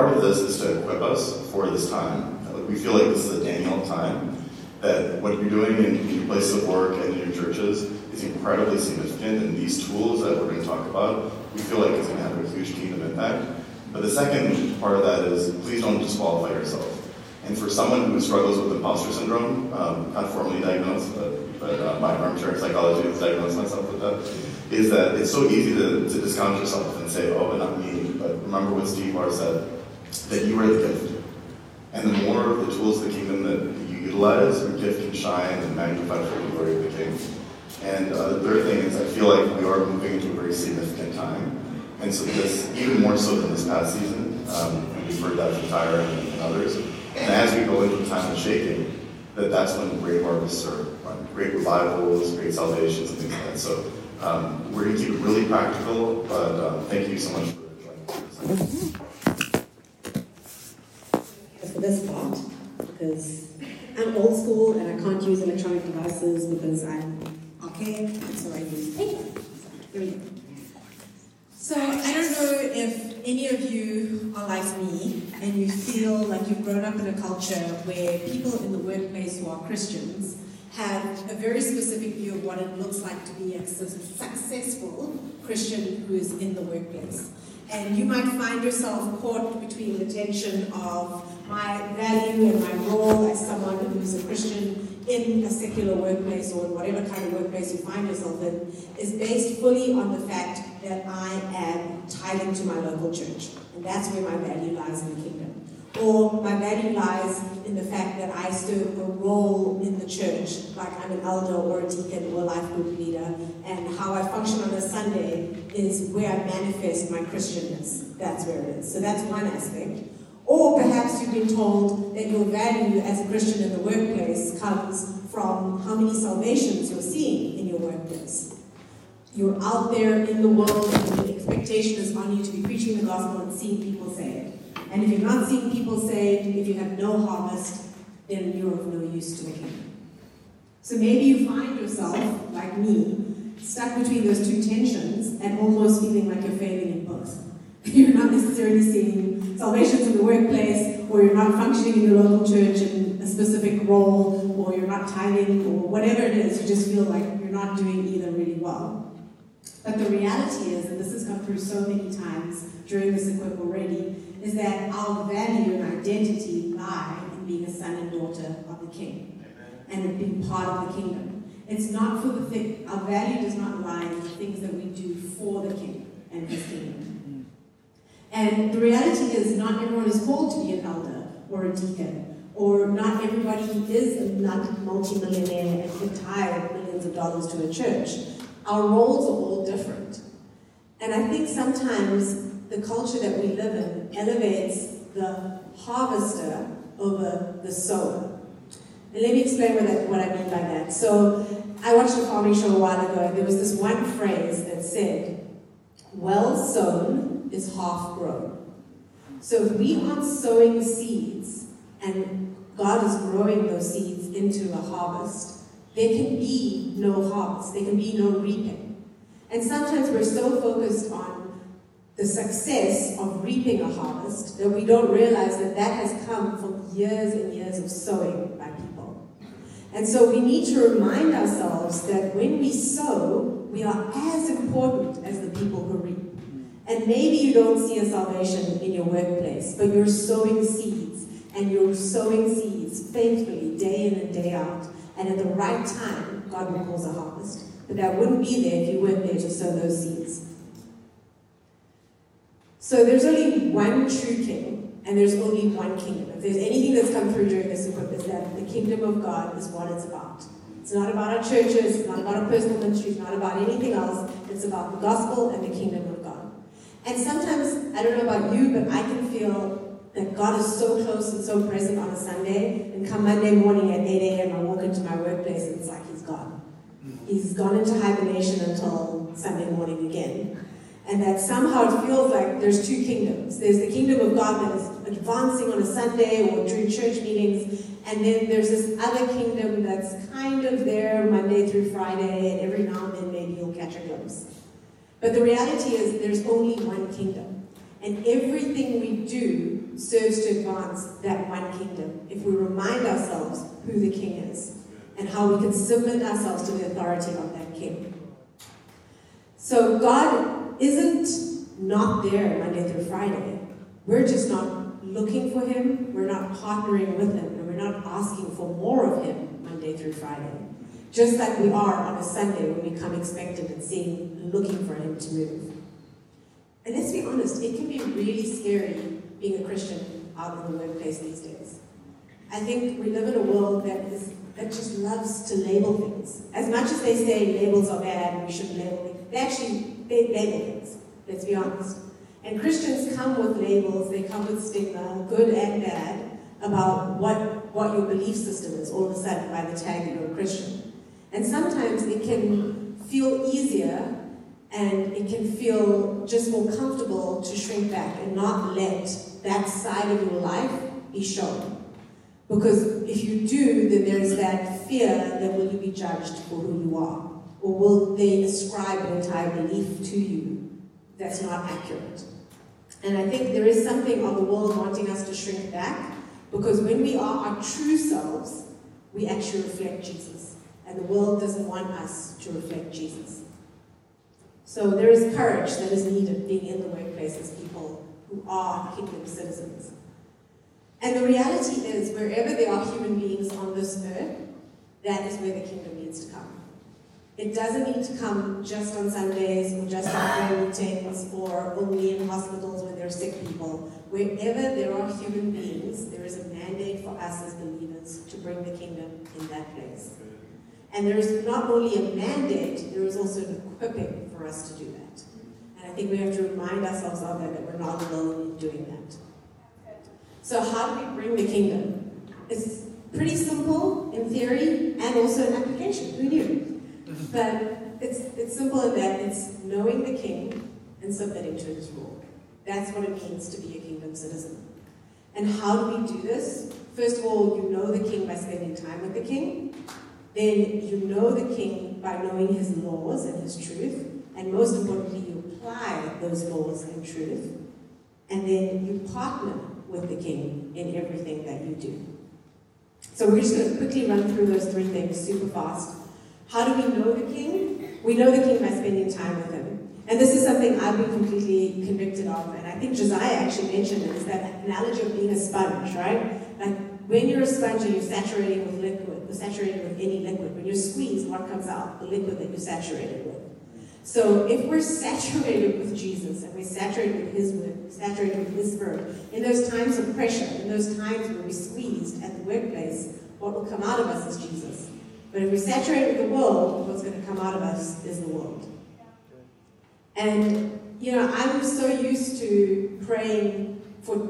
part of this is to equip us for this time. We feel like this is a Daniel time, that what you're doing in, your place of work and in your churches is incredibly significant, and these tools that we're going to talk about, we feel like it's going to have a huge kingdom impact. But the second part of that is please don't disqualify yourself. And for someone who struggles with imposter syndrome, um, not formally diagnosed, but, but uh, my armchair psychology has diagnosed myself with that, is that it's so easy to, to discount yourself and say, oh, but not me. But remember what Steve Barr said, that you are the gift. And the more of the tools of the kingdom that you utilize, your gift can shine and magnify for the glory of the King. And uh, the third thing is I feel like we are moving into a very significant time. And so this, even more so than this past season, um, and we've heard that from Tyra and, and others, and as we go into a time of shaking, that that's when great harvests are, great revivals, great salvations, and things like that. So um, we're going to keep it really practical, but uh, thank you so much for joining us. This part, because I'm old school and I can't use electronic devices because I'm archaic, so I use paper. So I don't know if any of you are like me and you feel like you've grown up in a culture where people in the workplace who are Christians have a very specific view of what it looks like to be a successful Christian who is in the workplace. And you might find yourself caught between the tension of my value and my role as someone who's a Christian in a secular workplace or in whatever kind of workplace you find yourself in is based fully on the fact that I am tithing to my local church. And that's where my value lies in the kingdom. Or my value lies in the fact that I serve a role in the church, like I'm an elder or a deacon or a life group leader, and how I function on a Sunday is where I manifest my Christianness. That's where it is. So that's one aspect. Or perhaps you've been told that your value as a Christian in the workplace comes from how many salvations you're seeing in your workplace. You're out there in the world and the expectation is on you to be preaching the gospel and seeing people saved. And if you're not seeing people saved, if you have no harvest, then you're of no use to the kingdom. So maybe you find yourself, like me, stuck between those two tensions and almost feeling like you're failing in both. You're not necessarily seeing salvation in the workplace, or you're not functioning in your local church in a specific role, or you're not tithing, or whatever it is, you just feel like you're not doing either really well. But the reality is, and this has come through so many times during this equip already, is that our value and identity lie in being a son and daughter of the King and in being part of the kingdom. It's not for the thing, our value does not lie in the things that we do for the King and his kingdom. And the reality is, not everyone is called to be an elder or a deacon, or not everybody is a multi-millionaire and can tithe millions of dollars to a church. Our roles are all different. And I think sometimes the culture that we live in elevates the harvester over the sower. And let me explain what, that, what I mean by that. So, I watched a farming show a while ago, and there was this one phrase that said, Well sown is half grown. So, if we aren't sowing seeds and God is growing those seeds into a harvest, there can be no harvest, there can be no reaping. And sometimes we're so focused on the success of reaping a harvest that we don't realize that that has come from years and years of sowing by people. And so we need to remind ourselves that when we sow, we are as important as the people who reap. And maybe you don't see a salvation in your workplace, but you're sowing seeds, and you're sowing seeds faithfully day in and day out. And at the right time, God will cause a harvest. But that wouldn't be there if you weren't there to sow those seeds. So there's only one true king, and there's only one kingdom. If there's anything that's come through during this equip, is that the kingdom of God is what it's about. It's not about our churches, it's not about our personal ministry, it's not about anything else. It's about the gospel and the kingdom of God. And sometimes, I don't know about you, but I can feel that God is so close and so present on a Sunday, and come Monday morning at 8 a.m., I walk into my workplace and it's like he's gone. He's gone into hibernation until Sunday morning again and that somehow it feels like there's two kingdoms. There's the kingdom of God that is advancing on a Sunday or during church meetings, and then there's this other kingdom that's kind of there Monday through Friday, and every now and then maybe you'll catch a glimpse. But the reality is there's only one kingdom. And everything we do serves to advance that one kingdom if we remind ourselves who the king is and how we can submit ourselves to the authority of that king. So God isn't not there Monday through Friday. We're just not looking for him, we're not partnering with him, and we're not asking for more of him Monday through Friday. Just like we are on a Sunday when we come expectant and seeing, looking for him to move. And let's be honest, it can be really scary being a Christian out in the workplace these days. I think we live in a world that is that just loves to label things. As much as they say labels are bad we shouldn't label things, they actually they label things, let's be honest. And Christians come with labels, they come with stigma, good and bad, about what, what your belief system is all of a sudden by the tag that you're a Christian. And sometimes it can feel easier and it can feel just more comfortable to shrink back and not let that side of your life be shown. Because if you do, then there's that fear that will you be judged for who you are? Or will they ascribe an entire belief to you that's not accurate? And I think there is something of the world wanting us to shrink back because when we are our true selves, we actually reflect Jesus. And the world doesn't want us to reflect Jesus. So there is courage that is needed being in the workplace as people who are kingdom citizens. And the reality is, wherever there are human beings on this earth, that is where the kingdom needs to come. It doesn't need to come just on Sundays or just on prayer meetings or only in hospitals when there are sick people. Wherever there are human beings, there is a mandate for us as believers to bring the kingdom in that place. And there is not only a mandate, there is also an equipping for us to do that. And I think we have to remind ourselves of that, that we're not alone in doing that. So how do we bring the kingdom? It's pretty simple in theory and also in application. Who knew? But it's, it's simple in that it's knowing the king and submitting to his rule. That's what it means to be a kingdom citizen. And how do we do this? First of all, you know the king by spending time with the king. Then you know the king by knowing his laws and his truth. And most importantly, you apply those laws and truth. And then you partner with the king in everything that you do. So we're just going to quickly run through those three things super fast. How do we know the king? We know the king by spending time with him. And this is something I've been completely convicted of, and I think Josiah actually mentioned it, is that analogy of being a sponge, right? Like when you're a sponge and you're saturating with liquid, you're saturated with any liquid, when you're squeezed, what comes out? The liquid that you're saturated with. So if we're saturated with Jesus and we're saturated with His word, saturated with His spirit, in those times of pressure, in those times where we're squeezed at the workplace, what will come out of us is Jesus. But if we're saturated with the world, what's going to come out of us is the world. And, you know, I'm so used to praying for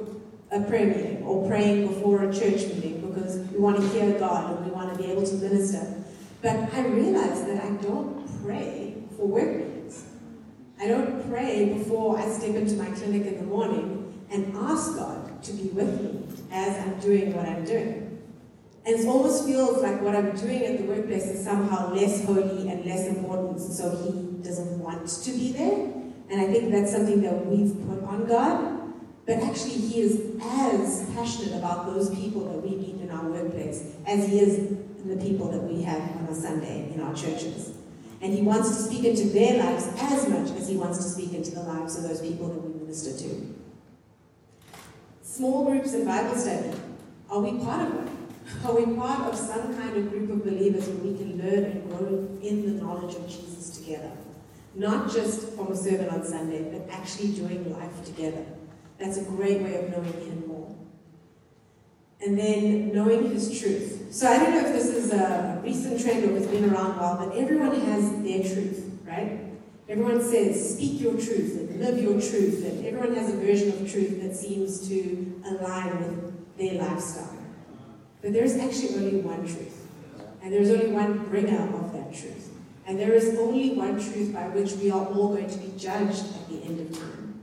a prayer meeting or praying before a church meeting because we want to hear God and we want to be able to minister. But I realize that I don't pray for work meetings. I don't pray before I step into my clinic in the morning and ask God to be with me as I'm doing what I'm doing. And it almost feels like what I'm doing at the workplace is somehow less holy and less important, so He doesn't want to be there. And I think that's something that we've put on God. But actually, He is as passionate about those people that we meet in our workplace as He is the people that we have on a Sunday in our churches. And He wants to speak into their lives as much as He wants to speak into the lives of those people that we minister to. Small groups and Bible study. Are we part of one? Are we part of some kind of group of believers where we can learn and grow in the knowledge of Jesus together? Not just from a sermon on Sunday, but actually doing life together. That's a great way of knowing Him more. And then knowing His truth. So I don't know if this is a recent trend or it's been around a while, but everyone has their truth, right? Everyone says, speak your truth and live your truth, and everyone has a version of truth that seems to align with their lifestyle. But there's actually only one truth. And there's only one bringer of that truth. And there is only one truth by which we are all going to be judged at the end of time.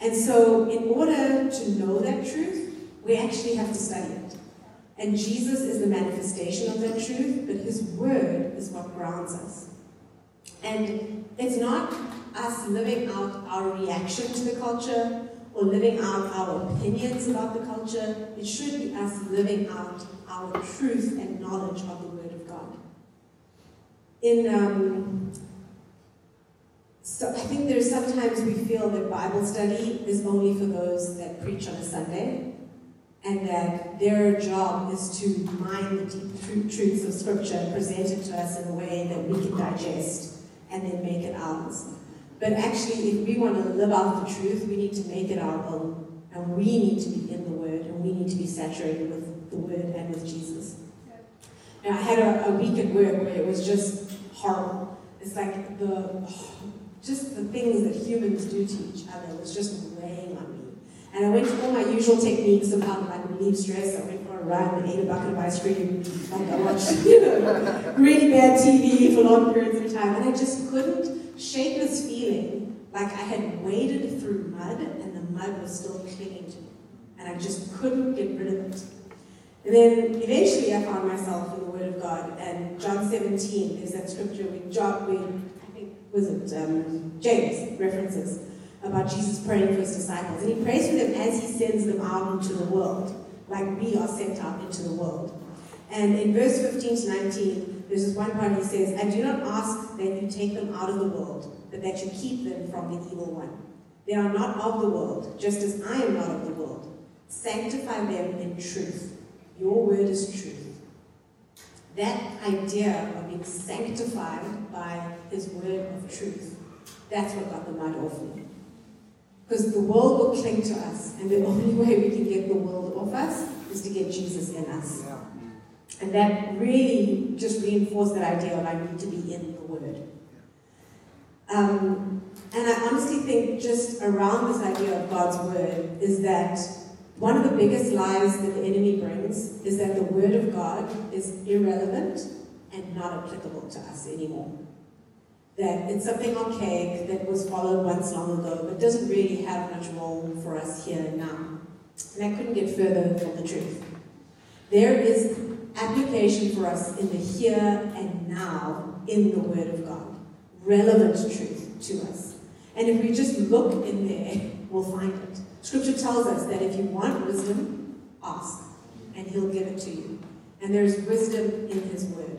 And so, in order to know that truth, we actually have to study it. And Jesus is the manifestation of that truth, but his word is what grounds us. And it's not us living out our reaction to the culture or living out our opinions about the culture. It should be us living out our truth and knowledge of the Word of God. In um, so I think there's sometimes we feel that Bible study is only for those that preach on a Sunday, and that their job is to mine the deep truths of Scripture presented to us in a way that we can digest and then make it ours. But actually, if we want to live out the truth, we need to make it our own. And we need to be in the Word, and we need to be saturated with the Word and with Jesus. Now, I had a, a week at work where it was just horrible. It's like the, just the things that humans do to each other was just weighing on me. And I went to all my usual techniques of how to like relieve stress. I went for a run and ate a bucket of ice cream. Like I watched, you know, really bad TV for long periods of time. And I just couldn't shake this feeling like I had waded through mud and the mud was still clinging to me. And I just couldn't get rid of it. And then eventually I found myself in the Word of God. And John 17 is that scripture we, John, we, I think, was it um, James references about Jesus praying for his disciples. And he prays for them as he sends them out into the world, like we are sent out into the world. And in verse 15 to 19, there's this one part he says, I do not ask that you take them out of the world, but that you keep them from the evil one. They are not of the world, just as I am not of the world. Sanctify them in truth. Your word is truth. That idea of being sanctified by his word of truth, that's what got the mud off me. Because the world will cling to us, and the only way we can get the world off us is to get Jesus in us. Yeah. And that really just reinforced that idea of I need to be in the Word. Um, and I honestly think just around this idea of God's Word is that one of the biggest lies that the enemy brings is that the Word of God is irrelevant and not applicable to us anymore. That it's something archaic that was followed once long ago, but doesn't really have much role for us here and now. And I couldn't get further from the truth. There is application for us in the here and now in the Word of God. Relevant truth to us. And if we just look in there, we'll find it. Scripture tells us that if you want wisdom, ask, and He'll give it to you. And there's wisdom in His Word.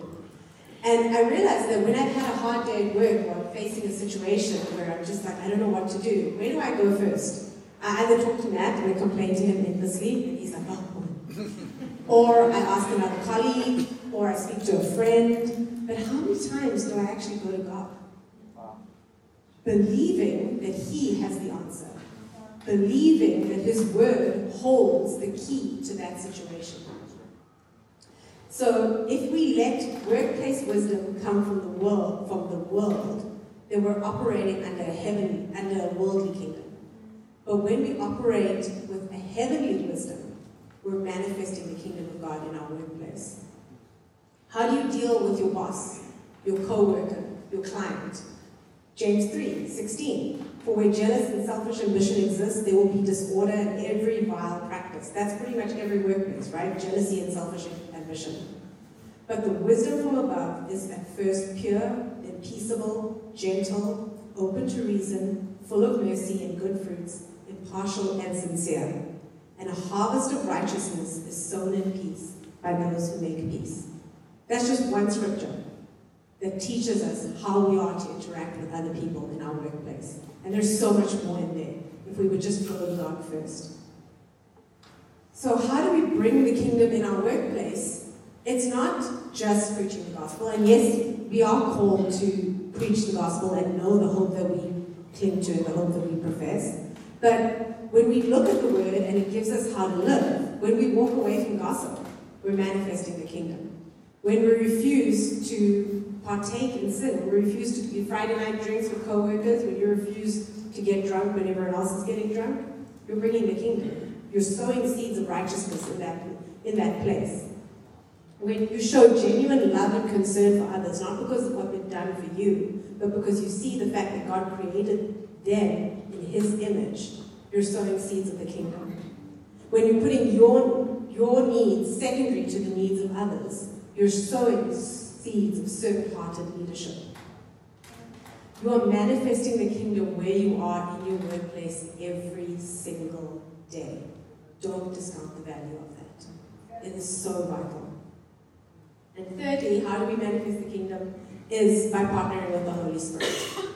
And I realized that when I've had a hard day at work or I'm facing a situation where I'm just like, I don't know what to do, where do I go first? I either talk to Matt and I complain to him endlessly, and he's like, oh, or I ask another colleague, or I speak to a friend. But how many times do I actually go to God? Believing that He has the answer. Believing that His Word holds the key to that situation. So if we let workplace wisdom come from the world, from the world, then we're operating under a heavenly, under a worldly kingdom. But when we operate with a heavenly wisdom, we're manifesting the kingdom of God in our workplace. How do you deal with your boss, your co-worker, your client? James 3, 16. For where jealous and selfish ambition exists, there will be disorder in every vile practice. That's pretty much every workplace, right? Jealousy and selfish ambition. But the wisdom from above is at first pure, then peaceable, gentle, open to reason, full of mercy and good fruits, impartial and sincere and a harvest of righteousness is sown in peace by those who make peace. That's just one scripture that teaches us how we are to interact with other people in our workplace. And there's so much more in there if we would just follow God first. So, how do we bring the kingdom in our workplace? It's not just preaching the gospel, and yes, we are called to preach the gospel and know the hope that we cling to, and the hope that we profess. But when we look at the word and it gives us how to live, when we walk away from gossip, we're manifesting the kingdom. When we refuse to partake in sin, we refuse to do Friday night drinks with co-workers, when you refuse to get drunk when everyone else is getting drunk, you're bringing the kingdom. You're sowing seeds of righteousness in that, in that place. When you show genuine love and concern for others, not because of what they've done for you, but because you see the fact that God created them in His image you're sowing seeds of the kingdom. When you're putting your, your needs secondary to the needs of others, you're sowing seeds of servant-hearted leadership. You are manifesting the kingdom where you are in your workplace every single day. Don't discount the value of that. It is so vital. And thirdly, how do we manifest the kingdom? Is by partnering with the Holy Spirit.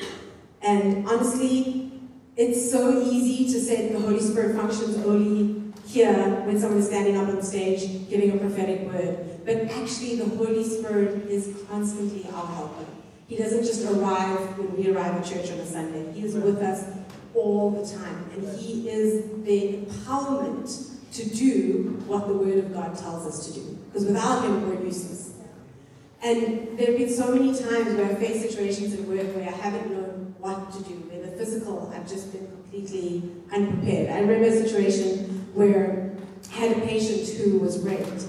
And honestly, it's so easy to say the Holy Spirit functions only here when someone is standing up on stage giving a prophetic word. But actually, the Holy Spirit is constantly our helper. He doesn't just arrive when we arrive at church on a Sunday. He is with us all the time. And He is the empowerment to do what the Word of God tells us to do. Because without Him, we're useless. And there have been so many times where I face situations at work where I haven't known what to do, where the physical, I've just been completely unprepared. I remember a situation where I had a patient who was raped,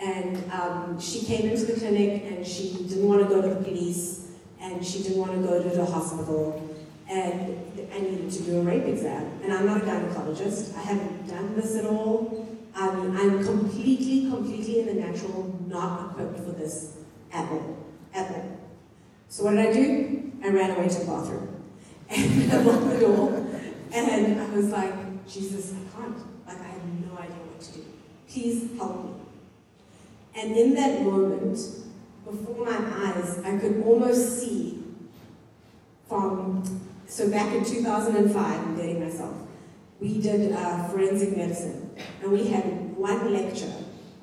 and um, she came into the clinic and she didn't want to go to the police, and she didn't want to go to the hospital, and I needed to do a rape exam. And I'm not a gynecologist, I haven't done this at all. I mean, I'm completely, completely in the natural, not equipped for this at all. At all. So what did I do? I ran away to the bathroom. And I locked the door. And I was like, Jesus, I can't. Like, I have no idea what to do. Please help me. And in that moment, before my eyes, I could almost see from, so back in 2005, I'm dating myself, we did uh, forensic medicine. And we had one lecture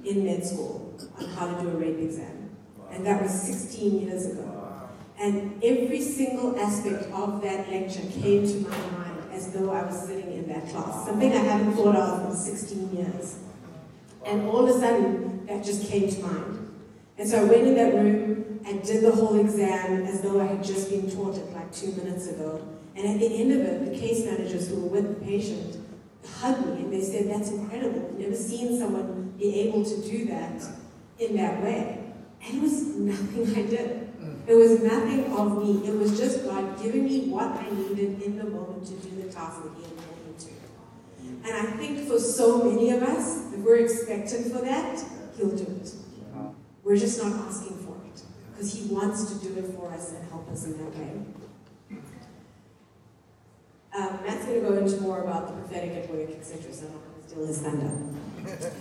in med school on how to do a rape exam. And that was 16 years ago. And every single aspect of that lecture came to my mind as though I was sitting in that class. Something I haven't thought of in 16 years. And all of a sudden, that just came to mind. And so I went in that room and did the whole exam as though I had just been taught it like two minutes ago. And at the end of it, the case managers who were with the patient hugged me and they said, That's incredible. I've never seen someone be able to do that in that way. And it was nothing I did. It was nothing of me. It was just God giving me what I needed in the moment to do the task that He had. And I think for so many of us, if we're expectant for that, He'll do it. We're just not asking for it because He wants to do it for us and help us in that way. Um, Matt's going to go into more about the prophetic at work, etc. So I'm not going to steal his thunder.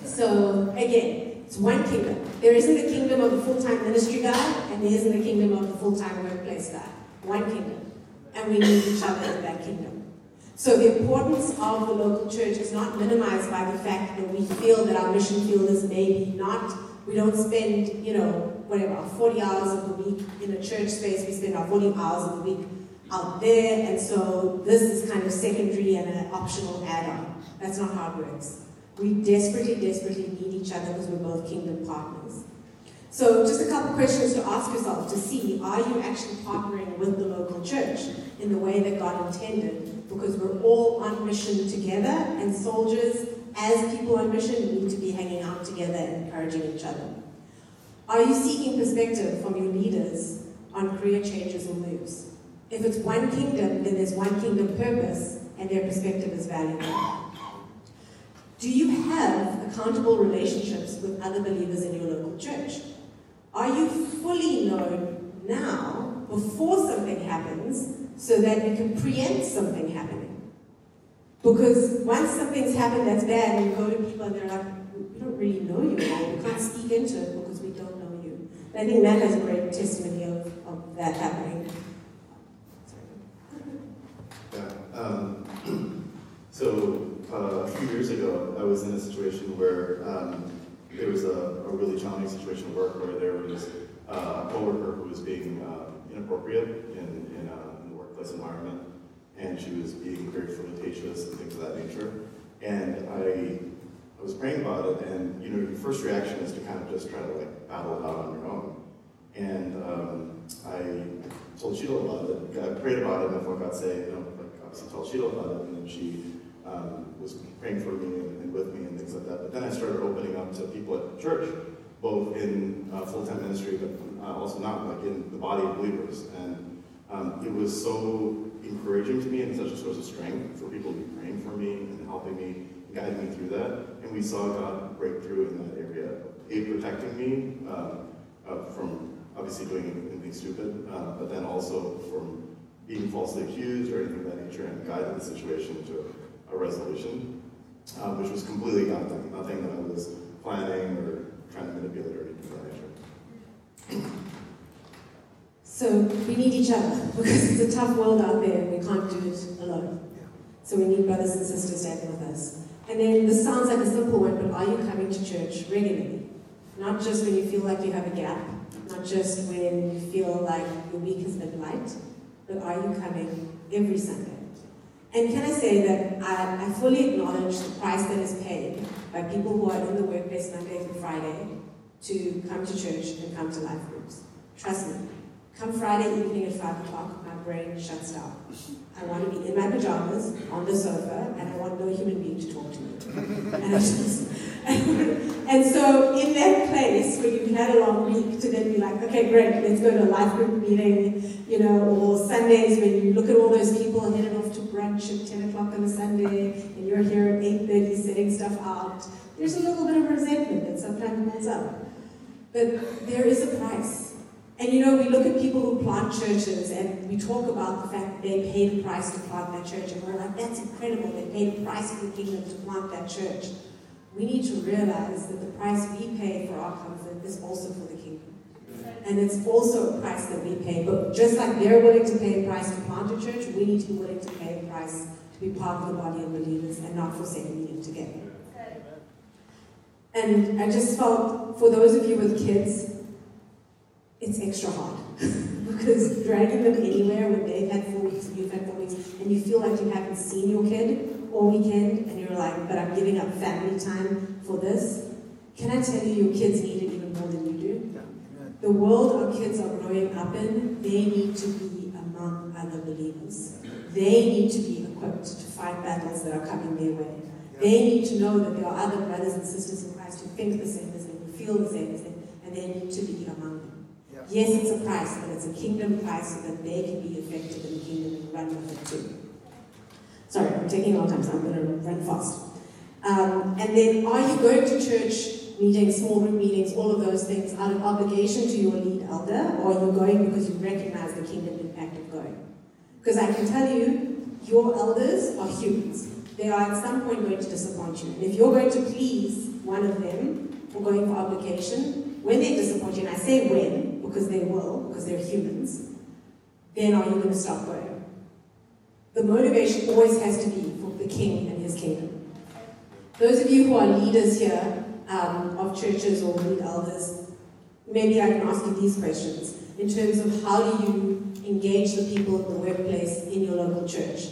So again, it's one kingdom. There isn't the kingdom of the full-time ministry guy, and there isn't the kingdom of the full-time workplace guy. One kingdom, and we need each other in that kingdom. So the importance of the local church is not minimized by the fact that we feel that our mission field is maybe not. We don't spend, you know, whatever, 40 hours of the week in a church space. We spend our 40 hours of the week out there, and so this is kind of secondary and an optional add-on. That's not how it works. We desperately, desperately need each other because we're both kingdom partners. So just a couple questions to ask yourself to see, are you actually partnering with the local church in the way that God intended? Because we're all on mission together, and soldiers, as people on mission, need to be hanging out together and encouraging each other. Are you seeking perspective from your leaders on career changes or moves? If it's one kingdom, then there's one kingdom purpose, and their perspective is valuable. Do you have accountable relationships with other believers in your local church? Are you fully known now before something happens so that you can preempt something happening? Because once something's happened that's bad, and you go to people and they're like, we don't really know you, we can't speak into it because we don't know you. I think Matt has a great testimony of, of that happening. Yeah. Um, so uh, a few years ago, I was in a situation where um, there was a, a, really challenging situation at work where there was uh, a coworker who was being uh, inappropriate in, in, a, in, the workplace environment, and she was being very flirtatious and things of that nature. And I, I was praying about it, and you know, your first reaction is to kind of just try to like battle it out on your own. And um, I told Sheila about it. I prayed about it, and God say, you know, like obviously told Sheila about it, and then she um, was praying for me and, and, with me and things like that. But then I started opening up to people at church, both in uh, full-time ministry, but uh, also not like in the body of believers. And um, it was so encouraging to me and such a source of strength for people to be praying for me and helping me, guiding me through that. And we saw God break through in that area, protecting me uh, uh, from obviously doing anything stupid, uh, but then also from being falsely accused or anything of that nature and guided the situation to a resolution, uh, which was completely nothing, nothing that I was planning or trying to manipulate or anything of that nature. So we need each other because it's a tough world out there and we can't do it alone. So we need brothers and sisters standing with us. And then this sounds like a simple one, but are you coming to church regularly? Not just when you feel like you have a gap, not just when you feel like your week has been light, but are you coming every Sunday? And can I say that I, I fully acknowledge the price that is paid by people who are in the workplace Monday through Friday to come to church and come to life groups. Trust me, come Friday evening at 5 o'clock, my brain shuts down. I want to be in my pajamas on the sofa, and I want no human being to talk to me. And, just, and so, in that place where you've had a long week, to then be like, okay, great, let's go to a life group meeting, you know, or Sundays when you look at all those people headed off to brunch at 10 o'clock on a Sunday, and you're here at 8.30 setting stuff out. There's a little bit of resentment that sometimes builds up. But there is a price and you know, we look at people who plant churches and we talk about the fact that they paid a price to plant that church, and we're like, that's incredible, they paid a price for the kingdom to plant that church. We need to realize that the price we pay for our comfort is also for the kingdom. And it's also a price that we pay. But just like they're willing to pay a price to plant a church, we need to be willing to pay a price to be part of the body of believers and not forsake meeting together. And I just felt, for those of you with kids, it's extra hard because dragging them anywhere when they've had four weeks and you've had four weeks and you feel like you haven't seen your kid all weekend and you're like, but I'm giving up family time for this. Can I tell you, your kids need it even more than you do? The world our kids are growing up in, they need to be among other believers. They need to be equipped to fight battles that are coming their way. They need to know that there are other brothers and sisters in Christ who think the same as them, who feel the same as them, and they need to be among them. Yes, it's a price, but it's a kingdom price so that they can be effective in the kingdom and run with it too. Sorry, I'm taking a long time, so I'm going to run fast. Um, and then, are you going to church meetings, small group meetings, all of those things out of obligation to your lead elder, or are you going because you recognize the kingdom impact of going? Because I can tell you, your elders are humans. They are at some point going to disappoint you. And if you're going to please one of them for going for obligation, when they disappoint you, and I say when, because they will, because they're humans, then are you going to stop going? The motivation always has to be for the king and his kingdom. Those of you who are leaders here um, of churches or lead elders, maybe I can ask you these questions in terms of how do you engage the people in the workplace in your local church.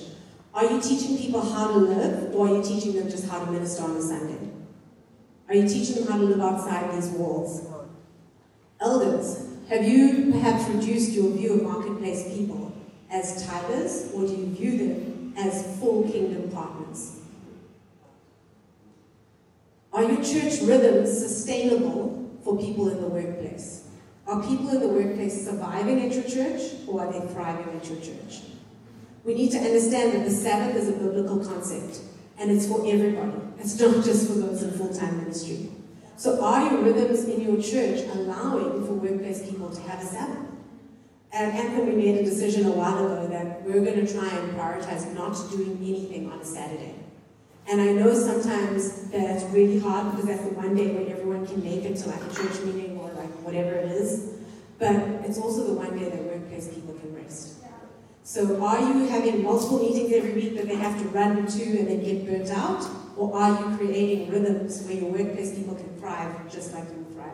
Are you teaching people how to live, or are you teaching them just how to minister on a Sunday? Are you teaching them how to live outside these walls? Elders, have you perhaps reduced your view of marketplace people as tithers, or do you view them as full kingdom partners? Are your church rhythms sustainable for people in the workplace? Are people in the workplace surviving at your church, or are they thriving at your church? We need to understand that the Sabbath is a biblical concept, and it's for everybody. It's not just for those in full time ministry. So are your rhythms in your church allowing for workplace people to have a Sabbath? And Anthem, we made a decision a while ago that we're going to try and prioritize not doing anything on a Saturday. And I know sometimes that's really hard because that's the one day where everyone can make it to like a church meeting or like whatever it is. But it's also the one day that workplace people can rest. So are you having multiple meetings every week that they have to run to and then get burnt out? Or are you creating rhythms where your workplace people can thrive just like you thrive?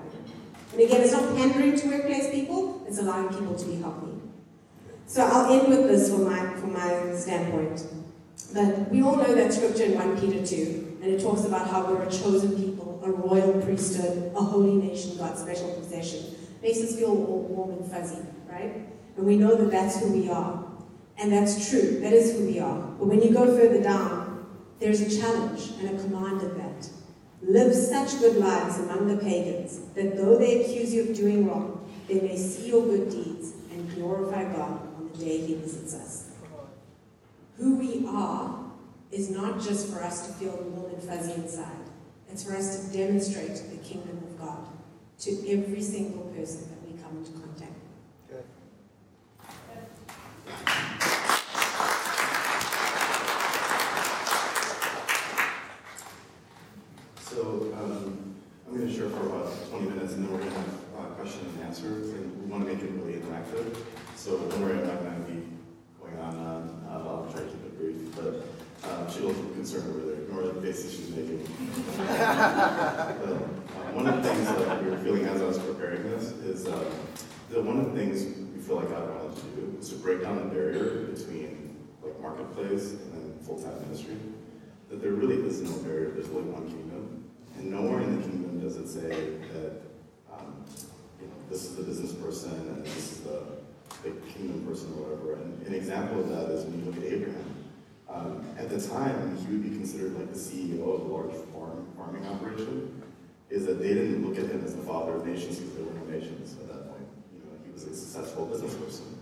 And again, it's not pandering to workplace people, it's allowing people to be healthy. So I'll end with this from my, from my standpoint. But we all know that scripture in 1 Peter 2, and it talks about how we're a chosen people, a royal priesthood, a holy nation, God's special possession. Makes us feel all warm and fuzzy, right? And we know that that's who we are. And that's true, that is who we are. But when you go further down, there's a challenge and a command in that. Live such good lives among the pagans that though they accuse you of doing wrong, they may see your good deeds and glorify God on the day He visits us. Who we are is not just for us to feel warm and fuzzy inside, it's for us to demonstrate the kingdom of God to every single person that we come into contact with. 20 minutes, and then we're going to have uh, question and answer. And we want to make it really interactive. So don't worry, I'm not going to be going on and on. Uh, I'll try to keep it brief. But uh, she looks concerned over there. Ignore the faces she's making. but, uh, one of the things that we were feeling as I was preparing this is uh, that one of the things we feel like God wanted to do is to break down the barrier between like marketplace and then full-time ministry. That there really is no barrier. There's only one kingdom, and nowhere in the kingdom does it say that um, you know, this is the business person and this is the, the kingdom person or whatever. And an example of that is when you look at Abraham. Um, at the time, he would be considered like the CEO of a large farm, farming operation. Is that they didn't look at him as the father of nations because there were no nations at that point. You know, he was a successful business person.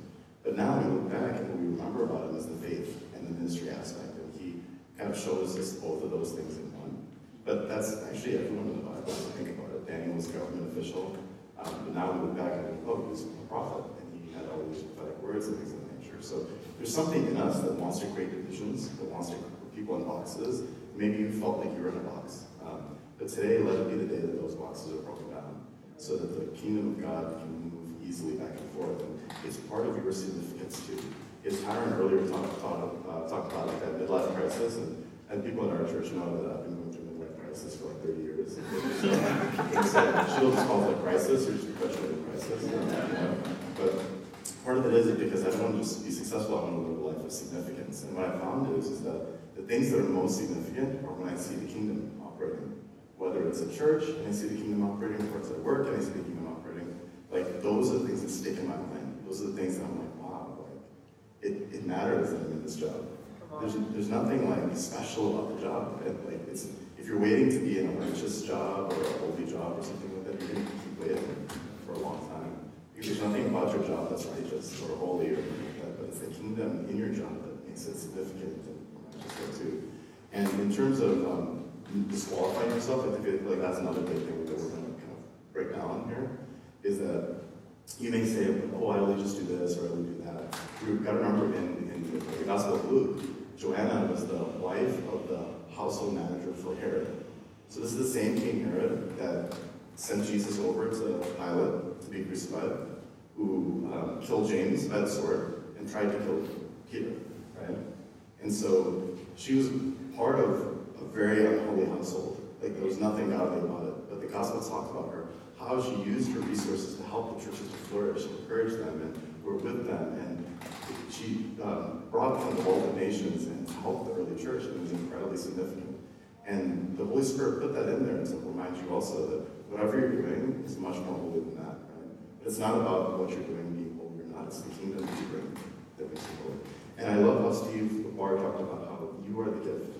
But now we look back and what we remember about him is the faith and the ministry aspect. And he kind of shows us both of those things in one. But that's actually everyone in the Bible, if you think about it. Daniel was a government official. Um, but now we look back and oh, he was a prophet, and he had all these prophetic words and things of that nature. So there's something in us that wants to create divisions, that wants to put people in boxes. Maybe you felt like you were in a box. Um, but today, let it be the day that those boxes are broken down, so that the kingdom of God can move easily back and forth. It's part of your significance too. As Tyron earlier talked, talk, uh, talked about like that midlife crisis, and, and people in our church know that I've been going through midlife crisis for like 30 years. she'll just call it a crisis or just perpetuated crisis. You know? But part of it is because I want to be successful, I want to live a life of significance. And what I found is, is that the things that are most significant are when I see the kingdom operating. Whether it's a church and I see the kingdom operating, or it's at work and I see the kingdom operating, like those are the things that stick in my mind. Those are the things that I'm like, wow, like it, it matters that I'm in this job. There's, there's nothing like special about the job. And, like it's if you're waiting to be in a righteous job or a holy job or something like that, you're gonna keep waiting for a long time. Because there's nothing about your job that's righteous or holy or anything like that, but it's the kingdom in your job that makes it significant and righteous too. And in terms of um, disqualifying yourself, I think like that's another big thing that we're going to kind of break down here, is that you may say, oh, I only just do this or do that. We've got to remember in, in the Gospel of Luke, Joanna was the wife of the household manager for Herod. So this is the same King Herod that sent Jesus over to Pilate to be crucified, who um, killed James by the sword and tried to kill Peter, right? And so she was part of a very unholy household. Like there was nothing godly about it. But the gospel talks about her, how she used her resources help the churches to flourish, encourage them, and work with them. And she um, brought them to all the nations and helped the early church. It was incredibly significant. And the Holy Spirit put that in there and to remind you also that whatever you're doing is much more holy than that, right? It's not about what you're doing being holy or not. It's the kingdom that you bring that makes you holy. And I love how Steve Bar talked about how you are the gift.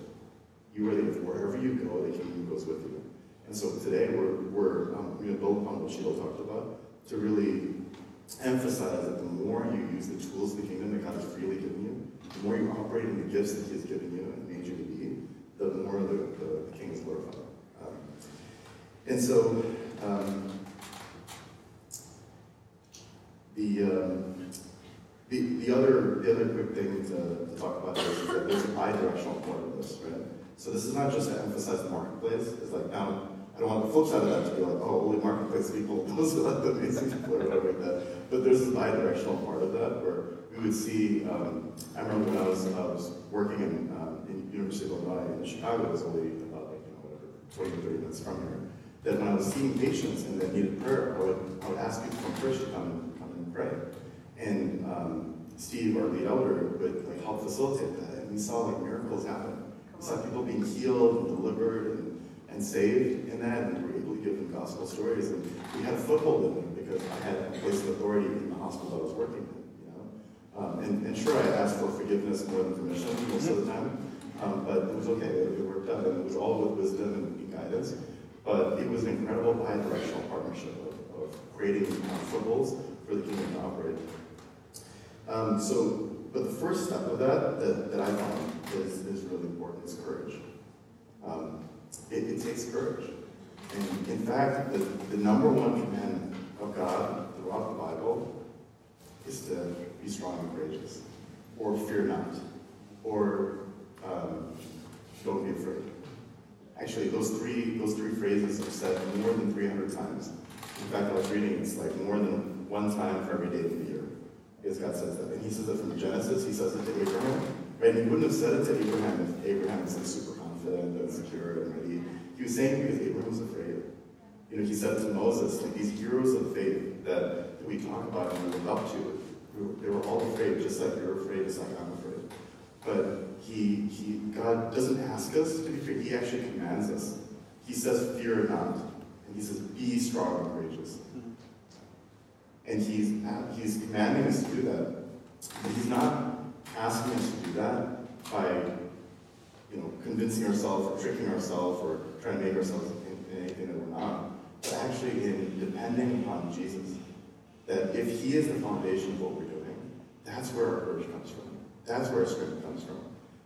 You are the gift. Wherever you go, the kingdom goes with you. And so today we're, we're um, going to build upon what Sheila talked about to really emphasize that the more you use the tools of the kingdom that God has freely given you, the more you operate in the gifts that He has given you and made you to be, the more the, the, the King is glorified. Um, and so, um, the, um, the, the other the other quick thing to, to talk about is that there's a bi-directional part of this, right? So this is not just to emphasize the marketplace. It's like now I don't want the flip side of that to be like, oh, only marketplace people, those are like the amazing people or whatever like that. But there's a bi-directional part of that where we would see. Um, I remember when I was I was working in, um, in University of Illinois in Chicago, it was only about like you know whatever 20 or 30 minutes from here. That when I was seeing patients and they needed prayer, I would I would ask people from church to come and come and pray. And um, Steve, our lead elder, would like help facilitate that. And we saw like miracles happen. We saw people being healed and delivered and, saved in that, and we were able to give them gospel stories. And we had a foothold in them because I had a place of authority in the hospital I was working in. You know, um, and, and sure, I asked for forgiveness more than permission most of the time, um, but it was okay. It, it worked out, and it was all with wisdom and, guidance. But it was an incredible bi-directional partnership of, of creating footholds for the kingdom to operate. Um, so, but the first step of that that, that I found is, is really important is courage. Um, it, it, takes courage. And in fact, the, the number one commandment of God throughout the Bible is to be strong and courageous, or fear not, or um, don't be afraid. Actually, those three, those three phrases are said more than 300 times. In fact, I was reading, it's like more than one time for every day of the year. Because God says that. And he says it from Genesis, he says it to Abraham. Right? And he wouldn't have said it to Abraham if Abraham was like super confident and secure and. He was saying because Abraham was afraid. You know, he said to Moses, like these heroes of faith that, that we talk about and we look up to, they were all afraid, just like you're afraid, just like I'm afraid. But he, he, God doesn't ask us to be afraid. He actually commands us. He says, "Fear not," and he says, "Be strong and courageous." And he's he's commanding us to do that. But he's not asking us to do that by, you know, convincing ourselves or tricking ourselves or trying to make ourselves anything that we're not. But actually, in depending upon Jesus, that if He is the foundation of what we're doing, that's where our courage comes from. That's where our strength comes from.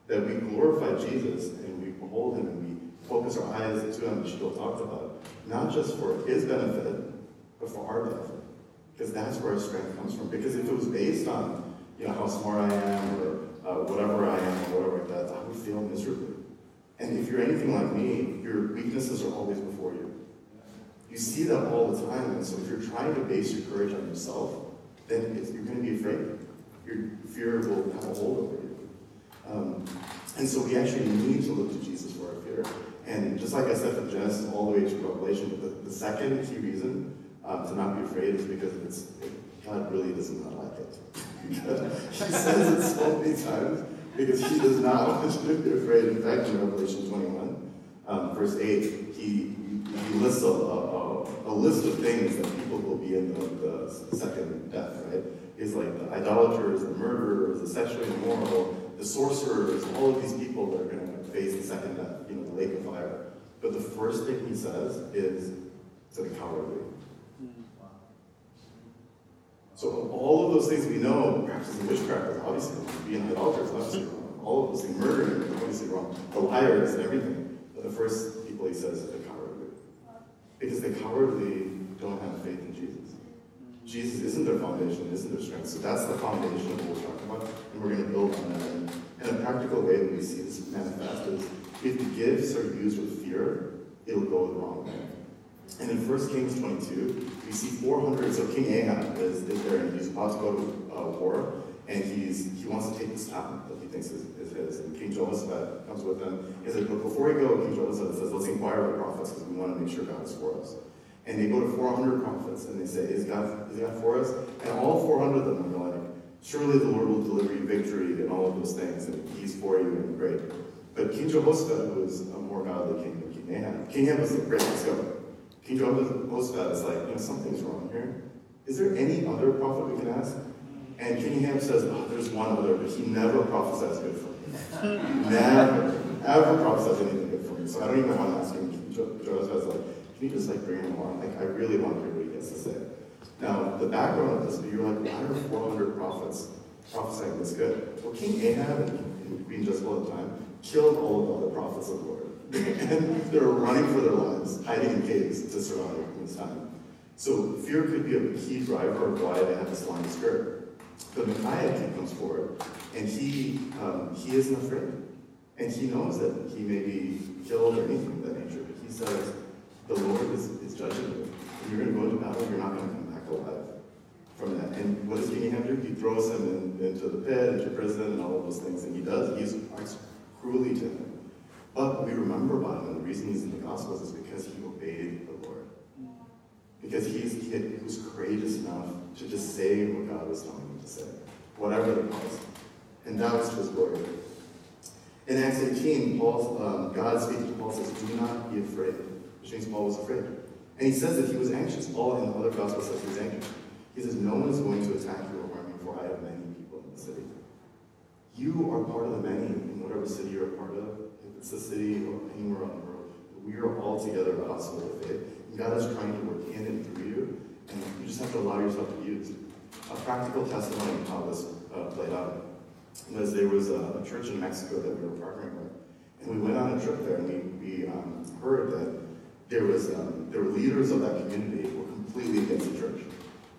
That we glorify Jesus and we behold Him and we focus our eyes to Him, which Jill talked about, not just for His benefit, but for our benefit. Because that's where our strength comes from. Because if it was based on, you know, how smart I am or uh, whatever I am or whatever like that, I would fail miserably. And if you're anything like me, your weaknesses are always before you. You see that all the time, and so if you're trying to base your courage on yourself, then you're going to be afraid. Your fear will have a hold over you. Um, and so we actually need to look to Jesus for our fear. And just like I said from Genesis all the way to Revelation, the, the second key reason um, to not be afraid is because it's, it, God really does not like it. he says it so many times because he does not want us to be afraid. In fact, in Revelation 21, um, verse 8, he, he lists a, a, a, list of things that people will be in the, the second death, right? Is like the idolaters, the murderers, the sexually immoral, the sorcerers, all of these people that are going to face the second death, you know, the lake of fire. But the first thing he says is to the cowardly. So all of those things we know, practicing witchcraft is obviously wrong, being an idolater is obviously wrong, all of those things, murdering is obviously wrong, the liars and everything. But the first people he says is the cowardly. Because the cowardly don't have faith in Jesus. Jesus isn't their foundation, isn't their strength. So that's the foundation of what we're talking about, and we're going to build on that. And, and a practical way that we see this manifest is if the gifts are used with fear, it'll go the wrong way. And in 1 Kings 22, we see 400. So King Ahab is, is there, and he's about to go to uh, war, and he's he wants to take this town that he thinks is, is his. And King Jehoshaphat comes with him. He says, but before we go, King Jehoshaphat says, let's inquire of the prophets because we want to make sure God is for us. And they go to 400 prophets, and they say, is God, is God for us? And all 400 of them are like, surely the Lord will deliver you victory and all of those things, and he's for you, and great. But King Jehoshaphat, is a more godly king than King Ahab, King Ahab was like, great, go. King Jehoshaphat is like, you know, something's wrong here. Is there any other prophet we can ask? And King Ahab says, oh, there's one other, but he never prophesies good for me. never, ever prophesies anything good for me. So I don't even want to ask him. King Jehoshaphat's like, can you just like bring him on? Like, I really want to hear what he has to say. Now, the background of this, you're like, why are 400 prophets prophesying this good? Well, King Ahab and, Queen Jezebel at the time killed all of the other prophets of the Lord. And they're running for their lives, hiding in caves to survive in this time. So fear could be a key driver of why they have this long skirt. But Micaiah comes forward, and he um, he isn't afraid, and he knows that he may be killed or anything of that nature. But he says, "The Lord is, is judging you. When you're going to go into battle, you're not going to come back alive from that." And what does Ahab do? He throws him in, into the pit, into prison, and all of those things. And he does. He acts cruelly to him. But we remember about him, and the reason he's in the Gospels is because he obeyed the Lord. Because he's, he, had, he was courageous enough to just say what God was telling him to say, whatever it was. And that was to his glory. In Acts 18, Paul, um, God speaking to Paul says, Do not be afraid, which means Paul was afraid. And he says that he was anxious. Paul in the other gospel says he was anxious. He says, No one is going to attack you or harm you, for I have many people in the city. You are part of the many in whatever city you're a part of. It's the city anywhere on the world, we are all together a household of faith. And God is trying to work in and through you, and you just have to allow yourself to be. A practical testimony of how this uh, played out was there was a, a, church in Mexico that we were partnering with, and we went on a trip there, and we, we um, heard that there was um, there were leaders of that community who were completely against the church.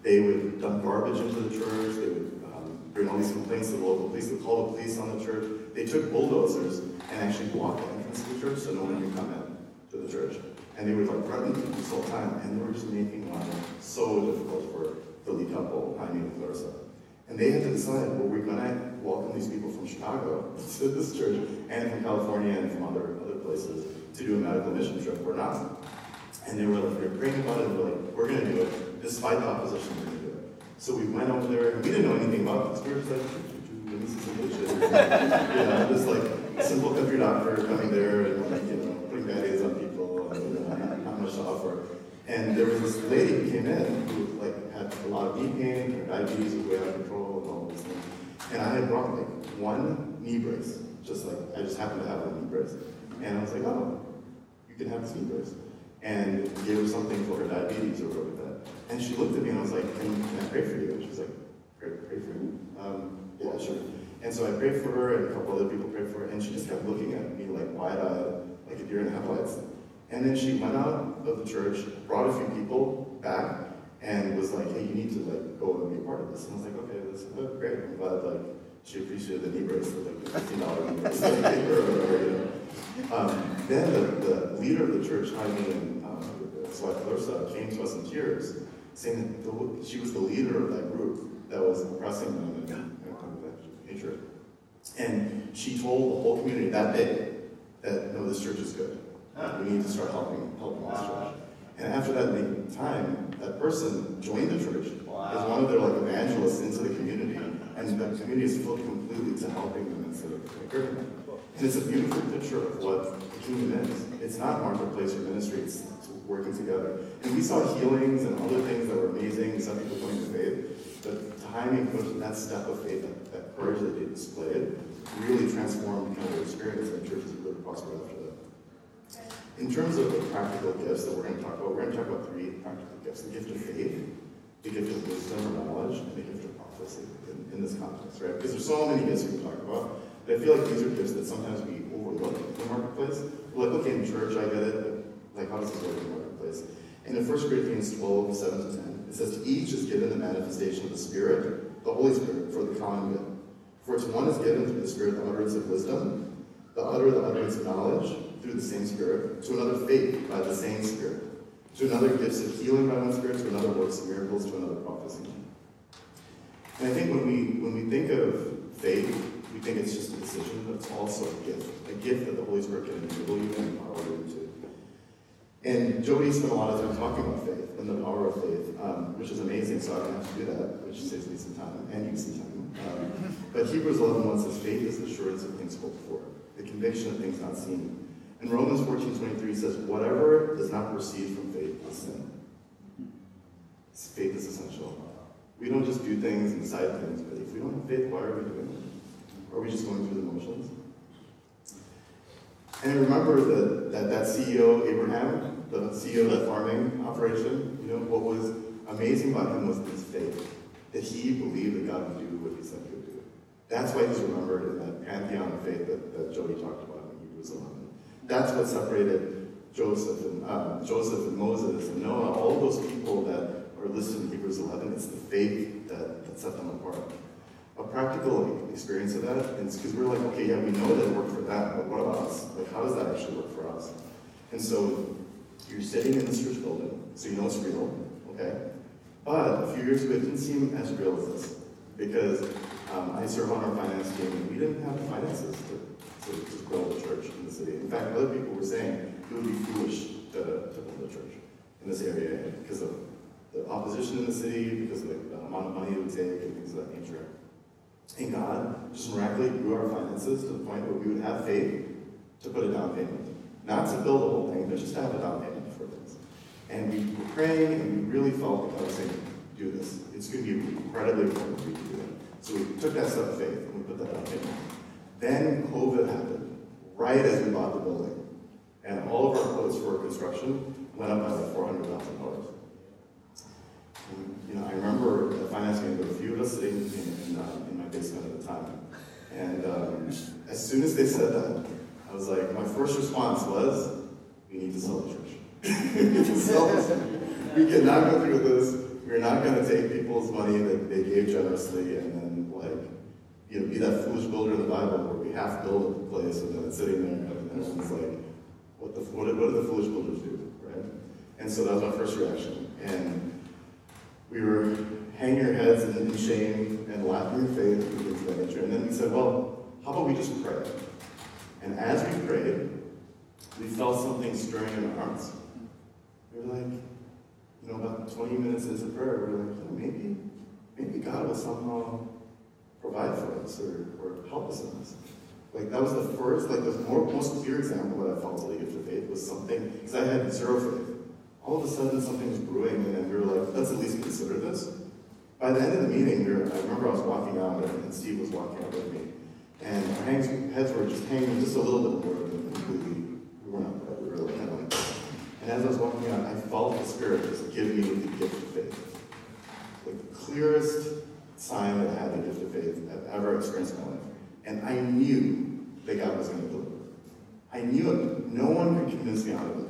They would dump garbage into the church. They would um, bring all these complaints to the local police. They call the police on the church. They took bulldozers and actually blocked the entrance to the church so no one could come in. to the church. And they were like threaten people this whole time, and they were just making life so difficult for the lead couple, Jaime and Clarissa. And they had to decide, were we gonna welcome these people from Chicago to this church, and from California and from other, other places to do a medical mission trip or not? And they were like, were praying about it, and we're like, we're gonna do it, despite the opposition, we're gonna do it. So we went over there, and we didn't know anything about this, we were just like, this is know, just like simple country doctor coming there and like, you know, putting band-aids on people, and you not, much to offer. And there was this lady who came in who like had a lot of knee pain, her diabetes was way out of control, and all these things. And I had brought like one knee brace, just like I just happened to have a knee brace. And I was like, oh, you can have this knee brace. And gave her something for her diabetes or whatever that. And she looked at me and I was like, can, can I pray for you? And she was like, pray, pray for you? Um, yeah, sure. And so I prayed for her and a couple other people prayed for her and she just kept looking at me like wide-eyed, like a deer in headlights. And then she went out of the church, brought a few people back, and was like, hey, you need to like go and be a part of this. And I was like, okay, this is oh, great. I'm glad like she appreciated the knee brace for like the fifteen dollar knee brace. Um, then the, the leader of the church, Jaime and um, his came to us in tears, saying that the, she was the leader of that group that was oppressing them and, and that nature. And she told the whole community that day that no, this church is good. We need to start helping helping this church. And after that time, that person joined the church as one of their like evangelists into the community, and the community is filled completely to helping them instead of like, hurting them. And it's a beautiful picture of what the kingdom is. It's not marketplace or ministry; it's, working together. And we saw healings and other things that were amazing. some people coming to faith. But timing, puts that step of faith, courage that they displayed, really transformed kind of experience, and churches really prospered after that. In terms of the practical gifts that we're going to talk about, we're going to talk about three practical gifts the gift of faith, the gift of wisdom or knowledge, and the gift of prophecy in, in this context, right? Because there's so many gifts we can talk about. But I feel like these are gifts that sometimes we overlook in the marketplace. We're like, okay, in church, I get it, but like, how does this work in the marketplace? And in 1 Corinthians 12, 7 to 10, it says, To each is given the manifestation of the Spirit, the Holy Spirit, for the common good. For to one is given through the Spirit the utterance of wisdom, the other the utterance of knowledge, through the same Spirit, to another faith by the same Spirit, to another gifts of healing by one Spirit, to another works of miracles, to another prophecy. And I think when we when we think of faith, we think it's just a decision, but it's also a gift, a gift that the Holy Spirit can enable you and empower you to. And Jody spent a lot of time talking about faith and the power of faith, um, which is amazing, so I don't have to do that, which saves me some time and you some time. Um, but Hebrews 11 wants says, faith is the assurance of things hoped for, the conviction of things not seen. And Romans 14, 23 says, whatever does not proceed from faith is sin. Faith is essential. We don't just do things and decide things, but if we don't have faith, why are we doing it? Are we just going through the motions? And I remember that, that, that CEO, Abraham, the CEO of that farming operation, you know, what was amazing about him was his faith. That he believed that God would do what he said he would do. That's why he's remembered in that pantheon of faith that, that Jody talked about in Hebrews 11. That's what separated Joseph and uh, Joseph and Moses and Noah, all those people that are listed in Hebrews 11. It's the faith that, that set them apart. A practical experience of that is because we're like, okay, yeah, we know that it worked for them, but what about us? Like, how does that actually work for us? And so you're sitting in this church building, so you know it's real, okay? But a few years ago, it didn't seem as real as this because um, I serve on our finance team, and we didn't have the finances to, to, to build a church in the city. In fact, other people were saying it would be foolish to, to build a church in this area because of the opposition in the city, because of the, the amount of money it would take, and things of that nature. And God just miraculously grew our finances to the point where we would have faith to put a down payment. Not to build the whole thing, but just to have a down payment for things. And we were praying, and we really felt that God was saying, do this. It's going to be incredibly important for you to do that. So we took that of faith, and we put that down payment. Then COVID happened, right as we bought the building. And all of our quotes for construction went up by like $400,000. You know, I remember the finance there a few of us sitting in, in, uh, in my basement at the time. And um, as soon as they said that, I was like, my first response was, we need to sell the church. we sell this. We cannot go through this. We're not going to take people's money that they gave generously and then, like, you know, be that foolish builder in the Bible where we half build a place and then it's sitting there and everyone's like, What, the, what, what did the foolish builders do, right? And so that was my first reaction. And we were hanging our heads in, shame and lacking in faith and things of that nature. And then we said, well, how about we just pray? And as we prayed, we felt something stirring in our hearts. We were like, you know, about 20 minutes into prayer, we were like, know, maybe, maybe God will somehow provide for us or, or help us in this. Like that was the first, like the more, most clear example that I felt of the gift of faith was something, because I had zero faith. All of a sudden something was brewing and we were like, let's at least consider this. By the end of the meeting, I remember I was walking out and Steve was walking out with me. And our heads were just hanging just a little bit more than completely, we were not, we were kind of And as I was walking out, I felt the Spirit just give me the gift of faith. Like the clearest sign that I had the gift of faith I've ever experienced in my life. And I knew that God was going to deliver. I knew it. No one could convince me out of it.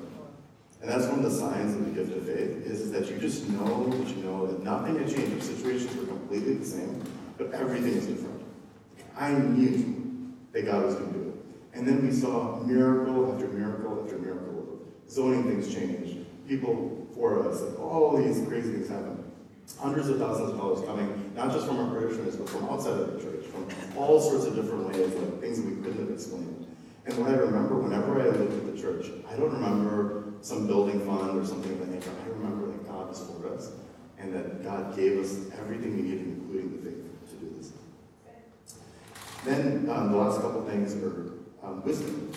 And that's one of the signs of the gift of faith, is, that you just know that you know that nothing had changed. The situations were completely the same, but everything is different. I knew that God was going to do it. And then we saw miracle after miracle after miracle. Zoning things change. People for us, all these crazy things happen. Hundreds of thousands of dollars coming, not just from our parishioners, but from outside of the church, from all sorts of different ways, like things we couldn't have explained. And what I remember, whenever I looked at the church, I don't remember some building fund or something of that nature. I remember that God was for us, and that God gave us everything we needed, including the faith to do this. Then um, the last couple things are um, wisdom.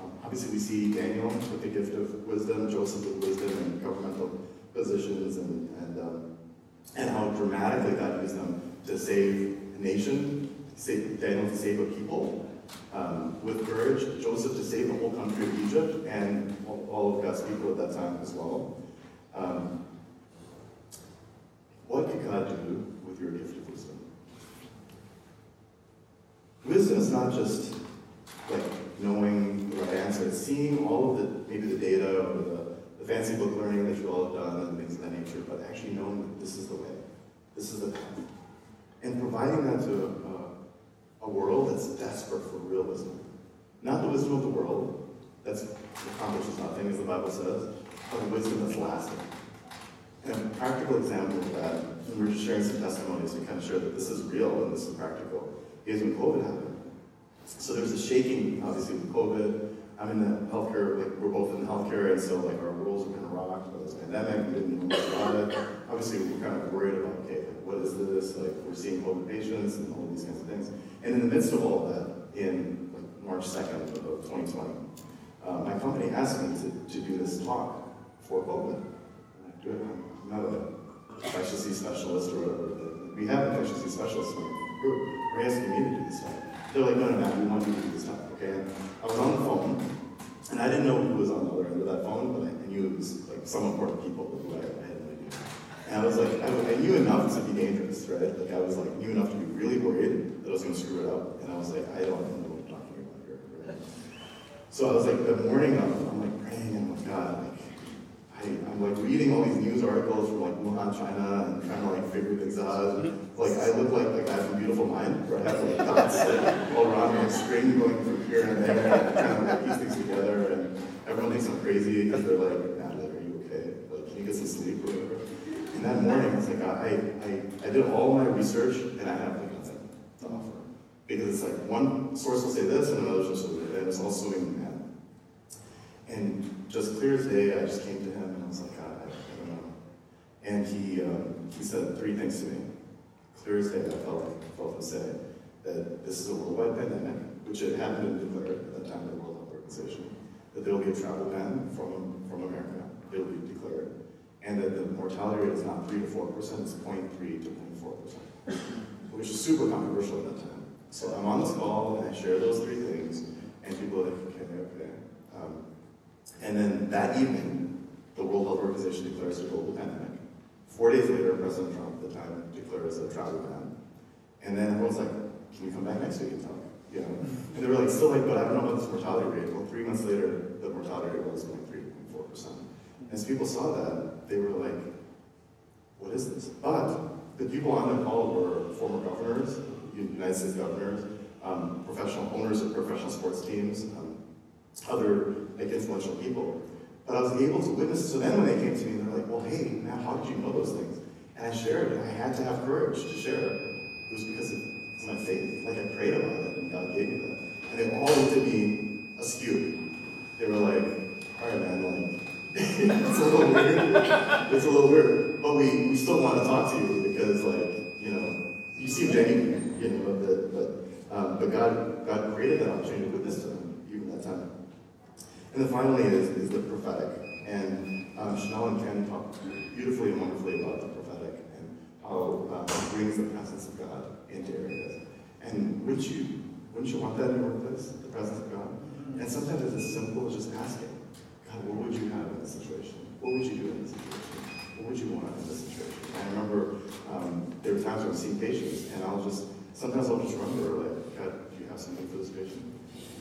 Um, obviously, we see Daniel with the gift of wisdom, Joseph with wisdom and governmental positions, and and, um, and how dramatically God used them to save a nation, save Daniel to save a people. Um, with courage, Joseph to save the whole country of Egypt and all of God's people at that time as well. Um, what could God do with your gift of wisdom? Wisdom is not just like knowing the right answer, it's seeing all of the, maybe the data or the, the fancy book learning that you all have done that but actually knowing that this is the way, this is the path. And providing that to a, a world that's desperate for real wisdom. Not the wisdom of the world, that's accomplishes nothing, as the Bible says, but the wisdom that's lasting. And a practical example of that, and we're just sharing some testimonies to kind of show that this is real and this is practical, is when COVID happened. So there's a shaking, obviously, with COVID. I'm in the healthcare, like we're both in the healthcare, and so like our worlds have been rocked by this pandemic. We didn't know about it. Obviously, we we're kind of worried about, okay, what is this? Like we're seeing COVID patients and all these kinds of things. And in the midst of all of that, in like, March 2nd of 2020, uh, my company asked me to, to do this talk for COVID. And I do it. I'm not infectious disease specialist or whatever. We have infectious specialists in my group. They're asking me to do this talk. They're like, no, no, no, we want you to do this talk, okay? I was on the phone, and I didn't know who was on the other end of that phone, but I, knew it was like some important people who I, had no idea. And I was like, I, I, knew enough to be dangerous, right? Like I was like, knew enough to be really worried that I was going to screw it up. And I was like, I don't know what I'm talking about here, right? So I was like, the morning of, I'm like praying, oh and I'm like, God, I'm like reading all these news articles from like Wuhan, China, and trying to like figure things out. Mm-hmm. Like I look like like I have a beautiful mind, where I have like dots like, all around me, like string going from here and there, and kind of like piece things together. And everyone thinks I'm crazy because they're like, Natalie, are you okay? Like, can you get some sleep or whatever? And that morning, I was like, I, I, I did all my research, and I have like nothing to offer. Because it's like one source will say this, and another source will say that, and it's all swimming in the and just clear as day, I just came to him and I was like, God, I, I don't know. And he, um, he said three things to me. Clear as day, I felt, I felt him say that this is a worldwide pandemic, which it hadn't been declared at that time the World Health Organization, that there will be a travel ban from, from America, it will be declared, and that the mortality rate is not 3 to 4%, it's 0.3 to 0.4%, which is super controversial at that time. So I'm on this call and I share those three things, and people are like, okay, okay. Um, and then that evening, the World Health Organization declares a global pandemic. Four days later, President Trump at the time declares a travel ban. And then everyone's like, can you come back next week and talk? You know? And they were like, still like, but I don't know about this mortality rate. Well, three months later, the mortality rate was 0.3.4%. And as people saw that, they were like, what is this? But the people on the call were former governors, United States governors, um, professional owners of professional sports teams, um, other like influential people. But I was able to witness. So then when they came to me, they're like, "Well, hey, man, how did you know those things?" And I shared it. I had to have courage to share it. It was because of my faith. Like I prayed about it, and God gave me that. And they all looked at me askew. They were like, "All right, man, like." it's a little weird. It's a little weird, but we, we still want to talk to you because, like, you know, you seem genuine, you know. But but, um, but God God created that opportunity to witness to them even that time. And then finally is, is the prophetic. And um, Chanel and Ken talked beautifully and wonderfully about the prophetic and how uh, it brings the presence of God into areas. And wouldn't you wouldn't you want that in your workplace, the presence of God? And sometimes it's as simple as just asking. God, what would you have in this situation? What would you do in this situation? What would you want in this situation? And I remember um, there were times when I was seeing patients, and I'll just, sometimes I'll just remember, like, God, do you have something for this patient?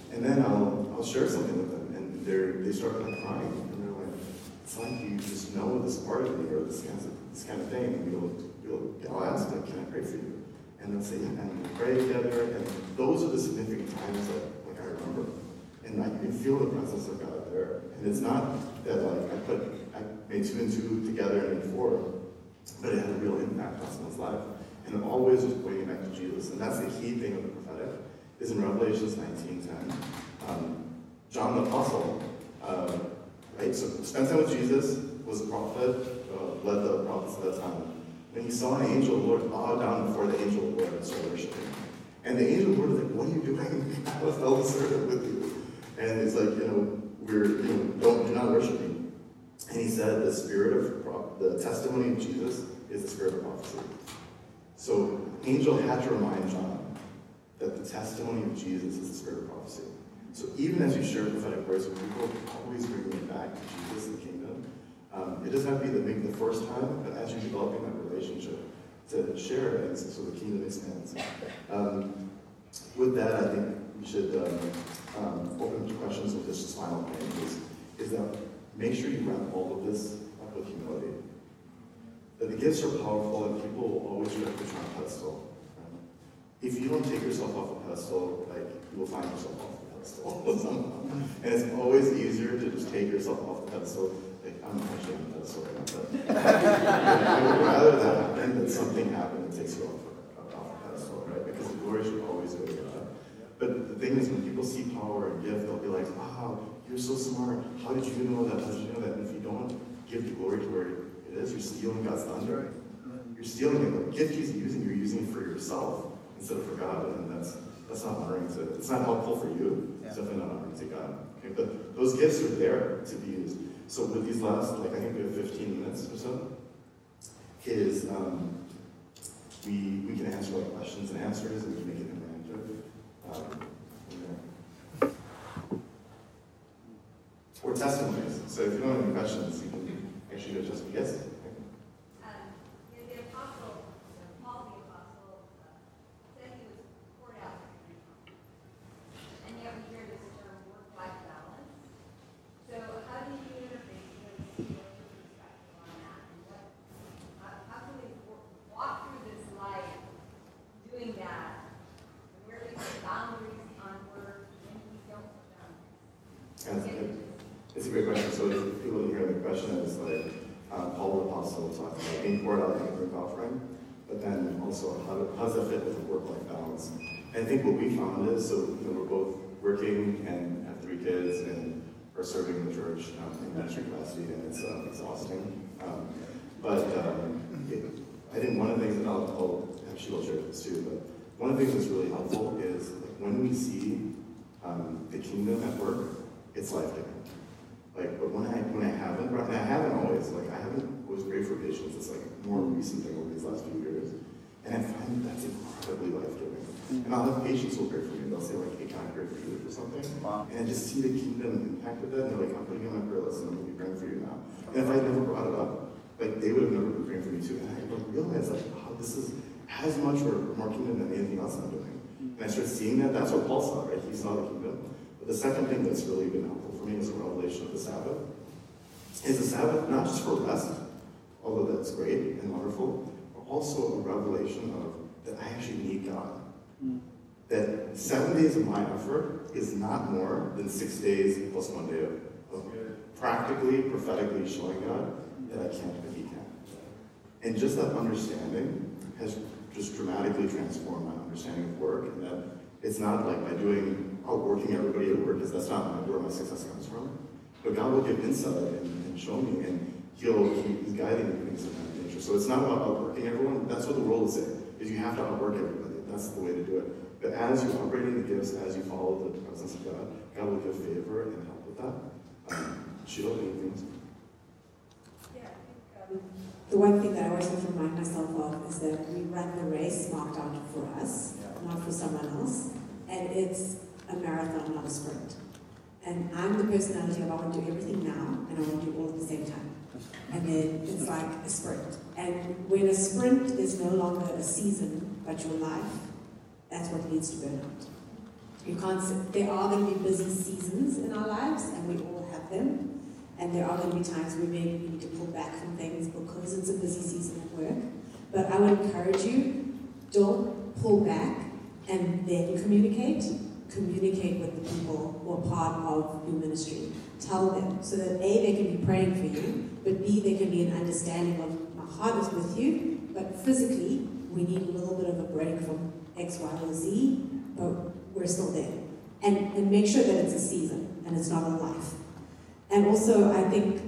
And then I'll, I'll share something with them, they're, they start crying, and they're like, it's like you just know this part of me, or this kind of, this kind of thing, and you'll, you'll, I'll ask them, can I pray for you? And they'll say, yeah, and pray together, and those are the significant times that, like, I remember. And I can feel the presence of God there. And it's not that like I put I made two and two together and four, but it had a real impact on someone's life. And always was pointing back to Jesus. And that's the key thing of the prophetic, is in Revelations 19.10. Um, John the Apostle, uh, right, so spent time with Jesus, was a prophet, uh, led the prophets at that time. When he saw an angel of the Lord bow down before the angel of the Lord and start worshiping. And the angel of the Lord was like, what are you doing? I was the servant with you. And he's like, you know, we're, you know, don't, do not worship me. And he said, the spirit of, the testimony of Jesus is the spirit of prophecy. So, angel had to remind John that the testimony of Jesus is the spirit of prophecy. So, even as you share prophetic words with people, always bring them back to Jesus and the kingdom. Um, it doesn't have to be the, the first time, but as you're developing that relationship, to share it so the kingdom expands. Um, with that, I think we should um, um, open to questions with this final point is, is that make sure you wrap all of this up with humility. That the gifts are powerful and people will always try to put you on a pedestal. Um, if you don't take yourself off a pedestal, like you will find yourself off And it's always easier to just take yourself off the pedestal. Like I'm actually on the pedestal right now, but I would rather that happen than something happen that takes you off, off the pedestal, right? Because the glory should always go to God. But the thing is, when people see power and gift, they'll be like, wow, you're so smart. How did you know that? How did you know that? And if you don't give the glory to where it is, you're stealing God's thunder. You're stealing it. The gift he's using, you're using it for yourself instead of for God. And that's that's not honoring to, it's not helpful for you. It's definitely not honoring to God. Okay, but those gifts are there to be used. So with these last, like I think we have 15 minutes or so, is um, we, we can answer like questions and answers and we can make it interactive. Um. Or testimonies. So if you don't have any questions, you can actually go just yes. Um, the, the apostle, uh, Paul the apostle, uh, said he was poured out for you. And yet we hear this term work-life balance. So how do you interface with what's your perspective on that? And what, how, how can we wo- walk through this life doing that? And where we put boundaries on work and we don't put That's boundaries? good. It's a great question. So if people didn't hear the question, it's like uh, Paul the Apostle talking about being poured out in a drink offering, but then also how, how does that fit with the work-life balance? And I think what we found is, so you know, we're both working and have three kids and are serving the church um, in ministry capacity, and it's uh, exhausting. Um, but um, it, I think one of the things that I'll, I'll actually I'll share this too, but one of the things that's really helpful is like, when we see um, the kingdom at work, it's life-giving. Like, but when I when I haven't, I haven't always, like I haven't always great for patients. It's like a more recent thing over these last few years, and I find that that's incredibly life giving. Mm-hmm. And I'll have patients who will pray for me. And they'll say like, "Hey, can I pray for you for something?" And I just see the kingdom impact of that, and they're like, "I'm putting you on my prayer list, and I'm gonna be praying for you now." And if I never brought it up, like they would have never been praying for me too. And I realize like, wow, this is as much or more kingdom than anything else I'm doing. Mm-hmm. And I started seeing that. That's what Paul saw, right? He saw the kingdom. But the second thing that's really been helpful for me is a revelation of the Sabbath. Is the Sabbath not just for rest, although that's great and wonderful, but also a revelation of that I actually need God. Hmm. that seven days of my effort is not more than six days plus one day of, of practically, prophetically showing God that I can't, but He can. And just that understanding has just dramatically transformed my understanding of work, and that it's not like by doing oh, outworking everybody at work, because that's not where my success comes from. But God will give insight and, and show me, and He'll He's guiding me things of that nature. So it's not about outworking everyone. That's what the world is saying. Is you have to outwork everybody. That's the way to do it. But as you operate in the gifts, as you follow the presence of God, God will give favor and help with that. Um, Sheila, any things? Yeah, I think, um, The one thing that I always have to remind myself of is that we run the race marked out for us, not for someone else. And it's a marathon, not a sprint. And I'm the personality of I want to do everything now and I want to do all at the same time. And then it's like a sprint. And when a sprint is no longer a season, but your life, that's what leads to burnout. You can't, there are going to be busy seasons in our lives, and we all have them. And there are going to be times where maybe we need to pull back from things because it's a busy season at work. But I would encourage you, don't pull back and then communicate. Communicate with the people who are part of your ministry. Tell them so that A, they can be praying for you, but B, there can be an understanding of my heart is with you, but physically, we need a little bit of a break from X, Y, or Z, but we're still there. And, and make sure that it's a season and it's not a life. And also, I think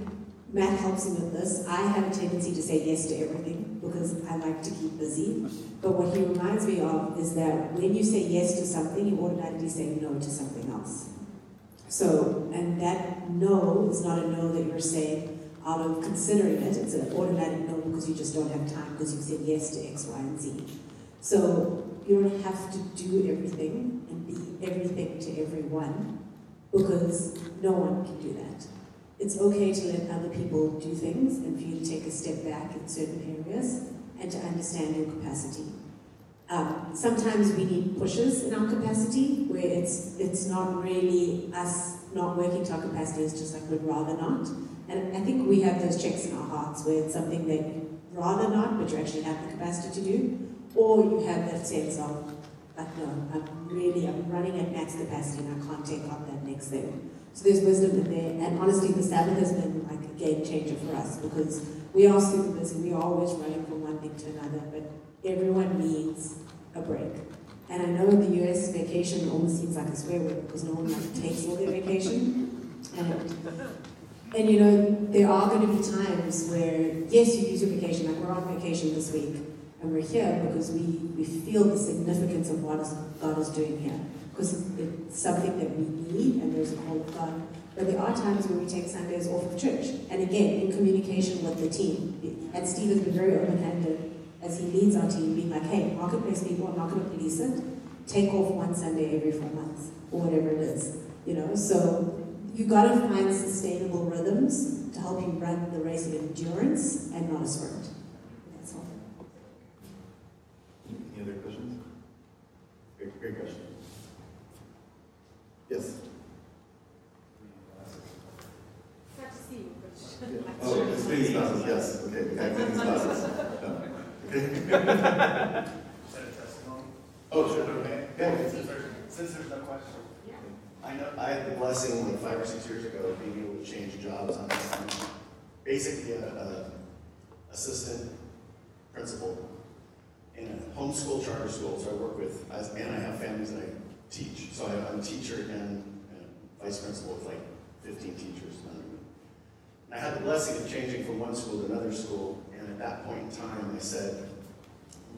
Matt helps me with this. I have a tendency to say yes to everything because I like to keep busy. But what he reminds me of is that when you say yes to something, you automatically say no to something else. So, and that no is not a no that you're saying out of considering it. It's an automatic no because you just don't have time because you've said yes to X, Y, and Z. So you don't have to do everything and be everything to everyone because no one can do that. It's okay to let other people do things and for you to take a step back in certain areas and to understand your capacity. Um, sometimes we need pushes in our capacity where it's it's not really us not working to our capacity, it's just like we'd rather not. And I think we have those checks in our hearts where it's something that you'd rather not, but you actually have the capacity to do. Or you have that sense of, like, no, I'm really, I'm running at max capacity and I can't take on that next thing. So there's wisdom in there. And honestly, the Sabbath has been like a game changer for us because we are super busy. We are always running from one thing to another, but everyone needs a break. And I know in the US, vacation almost seems like a swear word because no one like takes all their vacation. And, and you know, there are going to be times where, yes, you use your vacation. Like we're on vacation this week, and we're here because we, we feel the significance of what God is doing here. Because it's something that we need, and there's a call of God. But there are times where we take Sundays off of church. And again, in communication with the team. And Steve has been very open handed as he leads our team, being like, hey, marketplace people, I'm not going to police it. Take off one Sunday every four months, or whatever it is. You know, so you got to find sustainable rhythms to help you run the race of endurance and not a sprint. That's all. Any other questions? Great, great question. Yes. Not to see you, but. Oh, it's Vinny's glasses, yes, okay, we got Vinny's glasses. Okay. Is a testimony? Oh, sure. Okay. Yeah. Since there's, since there's no question. I know, I had the blessing like five or six years ago of being able to change jobs on, on basically a, a assistant principal in a homeschool charter school. So I work with, as, and I have families that I teach. So I, I'm a teacher and, and vice principal with like 15 teachers under me. And I had the blessing of changing from one school to another school. And at that point in time, I said,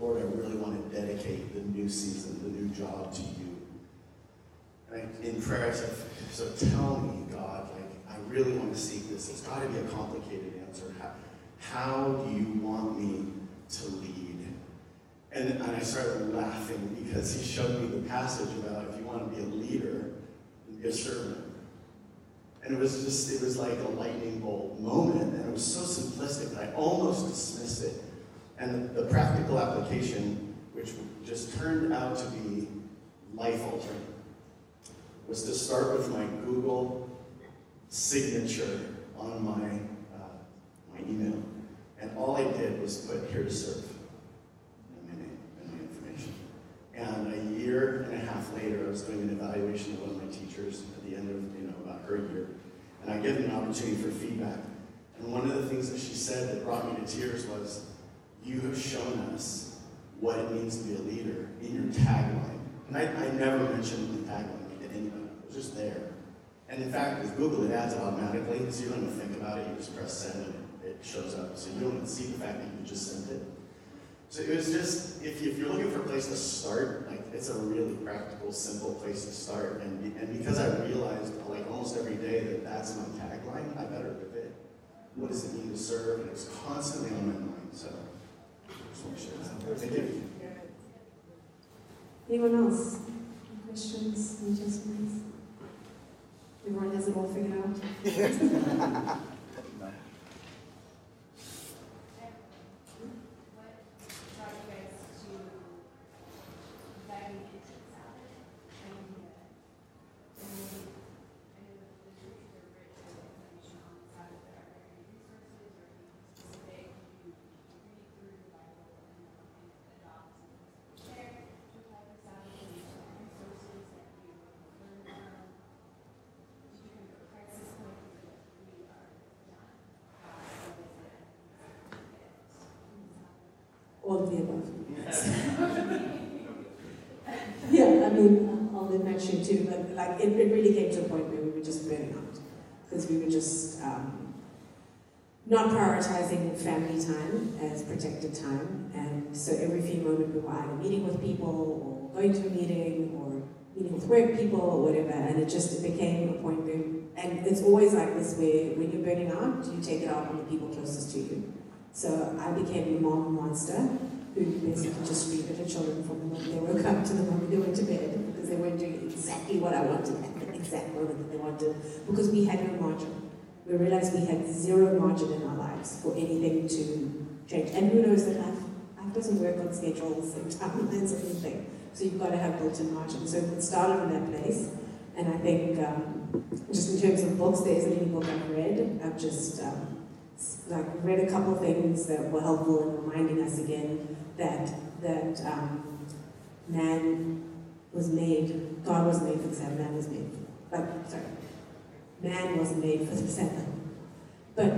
Lord, I really want to dedicate the new season, the new job to you. And I, in prayer, I said, so tell me, God, like, I really want to seek this. It's got to be a complicated answer. How, how do you want me to lead? And, and I started laughing because he showed me the passage about if you want to be a leader, be a servant. And it was just, it was like a lightning bolt moment. And it was so simplistic that I almost dismissed it. And the, the practical application, which just turned out to be life altering, was to start with my Google signature on my, uh, my email. And all I did was put here to serve and my name and my information. And a year and a half later, I was doing an evaluation of one of my teachers at the end of, you know, about her year. And I give them an opportunity for feedback. And one of the things that she said that brought me to tears was, you have shown us what it means to be a leader in your tagline. And I, I never mentioned the tagline to anybody. It was just there. And in fact, with Google, it adds it automatically, so you don't even think about it. You just press send and it shows up. So you don't even see the fact that you just sent it. So it was just, if, you, if you're looking for a place to start, like it's a really practical, simple place to start. And, and because I realized, like almost every day, that that's my tagline, I better live it. What does it mean to serve? And it's constantly on my mind. So I just want to share that. Thank you. Anyone else? Any Questions, adjustments? Everyone has it all figured out? What brought you guys to diving into Sabbath? I mean, uh, I mean, I know that the churches are great for the information on Sabbath, but are there any resources or anything specific you read through the Bible and, and adopt and share to apply for Sabbath? And resources that you learn from? Did you come to a crisis point where you're like, we are done? Uh, what is it? All the above. Yeah, I mean, I'll Matt shoot too, but like, it, it really came to a point where we were just burning out. Because we were just, um, not prioritizing family time as protected time. And so every few moments we were either meeting with people or going to a meeting or meeting with work people or whatever. And it just, it became a point where, and it's always like this where when you're burning out, you take it out on the people closest to you. So I became the mom monster who basically just at her children from the moment they woke up to the moment they went to bed because they weren't doing exactly what I wanted at the exact moment that they wanted because we had no margin. We realized we had zero margin in our lives for anything to change. And who knows that life, life doesn't work on schedules and timelines or anything. So you've got to have built-in margin. So it started in that place. And I think um, just in terms of books, there isn't any book I've read. I've just um, like read a couple things that were helpful in reminding us again that that um, man was made, God was made for the Sabbath, man was made, like sorry, man wasn't made for the Sabbath. But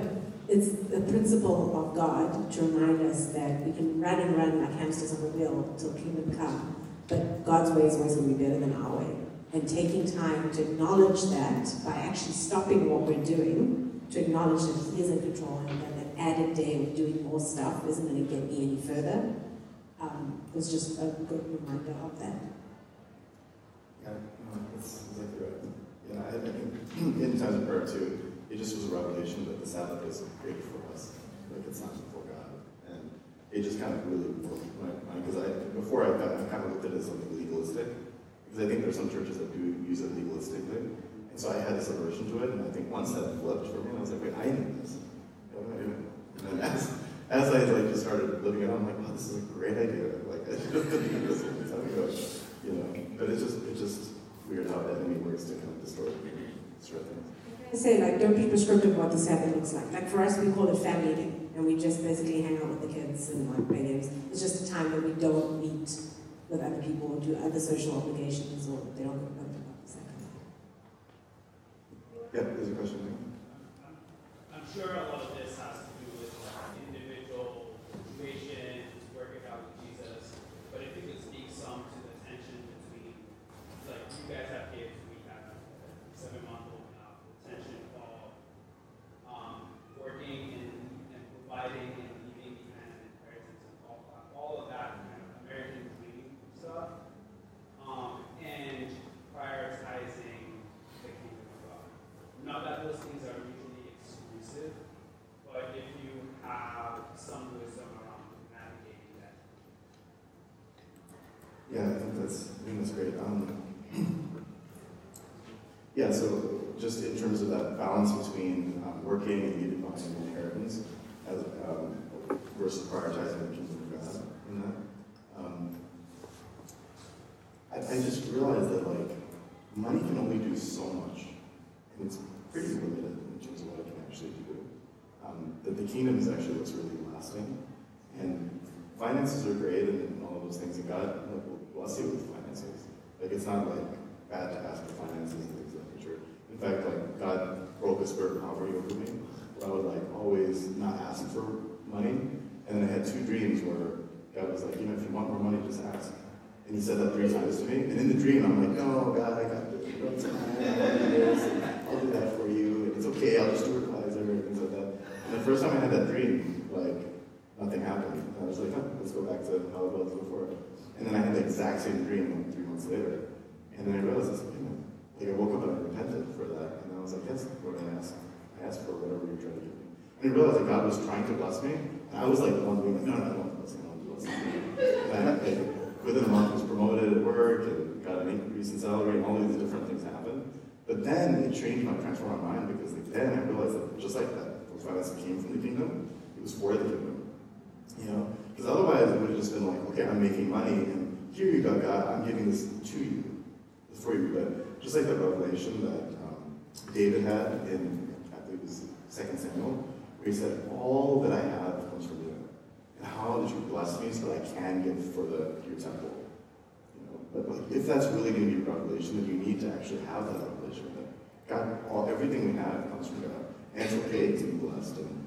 it's the principle of God to remind us that we can run and run like hamsters on a wheel till kingdom come, but God's way is always going to be better than our way. And taking time to acknowledge that by actually stopping what we're doing, to acknowledge that He is in control and that an added day of doing more stuff isn't going to get me any further, um, was just a good reminder of that. Yeah, no, that's exactly right. Yeah, I, I think in times of prayer too, it just was a revelation that the Sabbath is created for us. Like it's not for God. And it just kind of really mind because I, before I, I kind of looked at it as something legalistic. Because I think there's some churches that do use it legalistically. So I had this aversion to it. And I think once that flipped for me, I was like, wait, I need this. What am I doing? And then as, as I like just started living it, I'm like, wow, this is a great idea. Like I should doing this ago. You know, but it's just it's just weird how the enemy works to kind of distort, distort things. I say like don't be prescriptive what the Sabbath looks like. Like for us, we call it family day, and we just basically hang out with the kids and like play games. It's just a time that we don't meet with other people or do other social obligations or they don't go to the Sabbath. Yeah, there's a question. I'm sure a lot of this has to do with individual situations, working out with Jesus. But if you could speak some to the tension between, like you guys have kids, we have a seven-month-old now, the tension of um, working and, and providing and leaving behind an inheritance and all, all of that kind of American dream stuff. Um, and prioritizing the kingdom of God. Not that those things are mutually exclusive, but if you have some wisdom around navigating that. Yeah, I think that's I think that's great. Um, yeah, so just in terms of that balance between um, working and leaving behind an inheritance, as um, versus prioritizing the kingdom of God in that. Um, I, I just realized that like money can only do so much, and it's pretty limited in terms of what it can actually do. Um, that the kingdom is actually what's really lasting, and finances are great and all of those things, and God like, will bless you with finances. Like it's not like bad to ask for finances and things of that nature. In fact, like God broke the spirit of poverty over me, where I would like always not ask for money. And then I had two dreams where God was like, you know, if you want more money, just ask. And he said that three times to me. And in the dream, I'm like, no, God, I got this. I'll do that for you. It's okay. I'll just do it and things like that. And the first time I had that dream, like, nothing happened. And I was like, oh, let's go back to how it was before. And then I had the exact same dream like three months later. And then I realized, this, you know, I woke up and I repented for that. And I was like, yes, Lord, I asked. I asked for whatever you're trying to give me. And I realized that God was trying to bless me. And I was like the one being like, no, no, I don't bless you. I don't bless you. And I, within a month was promoted at work and got an increase in salary and all these different things happened. But then it changed my transformed my mind because like, then I realized that just like that, those finances came from the kingdom, it was for the kingdom. You know? Because otherwise it would have just been like, okay, I'm making money and here you go, God, I'm giving this to you. For you. But just like that revelation that um, David had in, I believe it was 2 Samuel, where he said, All that I have comes from you. And how did you bless me so that I can give for the your temple? You know, but like, if that's really going to be a revelation, then you need to actually have that revelation that God, all everything we have comes from God. And it's okay to be blessed. And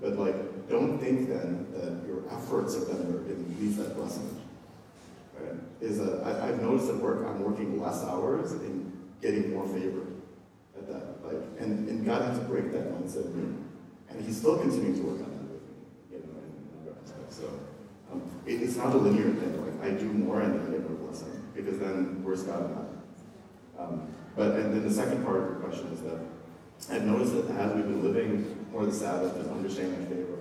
but like, don't think then that your efforts are then going to lead that blessing. Right? Is that I, I've noticed at work I'm working less hours and getting more favor at that. Like, and, and God has to break that mindset in me. And He's still continuing to work on that with me, you know. So um, it, it's not a linear thing. Like I do more and then I get more blessing because then where's God that? Um, but and then the second part of your question is that I've noticed that as we've been living more of the Sabbath and understanding favor,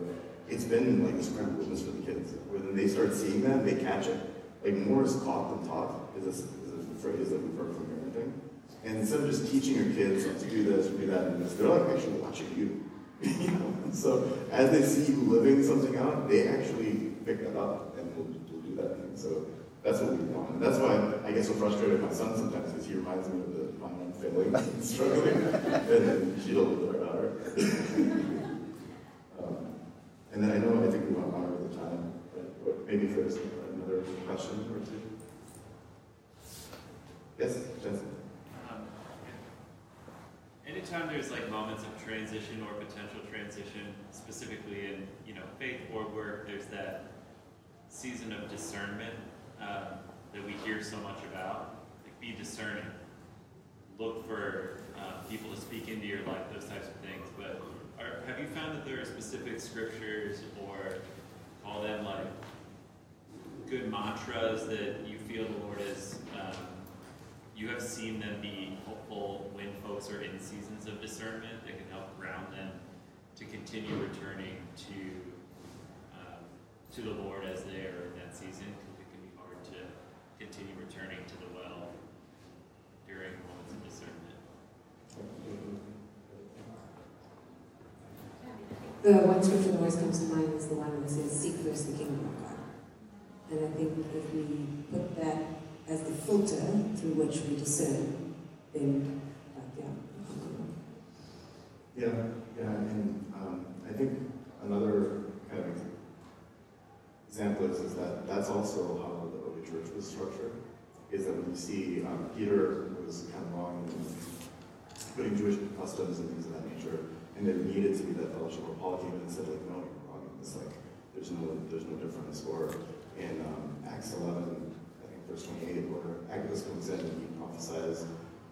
it's been like this great witness for the kids. When they start seeing that, they catch it. Like more is caught than taught is a, is a phrase that we've heard from. And instead of just teaching your kids to do this do that and this, they're like actually watching you. you know? So as they see you living something out, they actually pick that up and will, will do that thing. So that's what we want. And that's why I get so frustrated with my son sometimes because he reminds me of the time I'm failing and struggling. and then she'll with her daughter. um, and then I know I think we want to honor the time, but, maybe first another question or two. Yes, Jensen. Um, Anytime there's like moments of transition or potential transition, specifically in you know faith or work, there's that season of discernment um, that we hear so much about. Like be discerning, look for uh, people to speak into your life, those types of things. But are, have you found that there are specific scriptures or call them like good mantras that you feel the Lord is? um, you have seen them be helpful when folks are in seasons of discernment that can help ground them to continue returning to um, to the Lord as they are in that season because it can be hard to continue returning to the well during moments of discernment. The one scripture that always comes to mind is the one that says, Seek first the kingdom of God. And I think if we put that as the filter through which we discern, then, like, yeah. Yeah, yeah, and um, I think another kind of example is, is that that's also how the early church was structured. Is that when you see um, Peter was kind of wrong in putting Jewish customs and things of that nature, and there needed to be that fellowship. Where Paul came and said, like, no, you're wrong. It's like there's no there's no difference. Or in um, Acts 11, I think verse 28, where Agabus comes in and he prophesies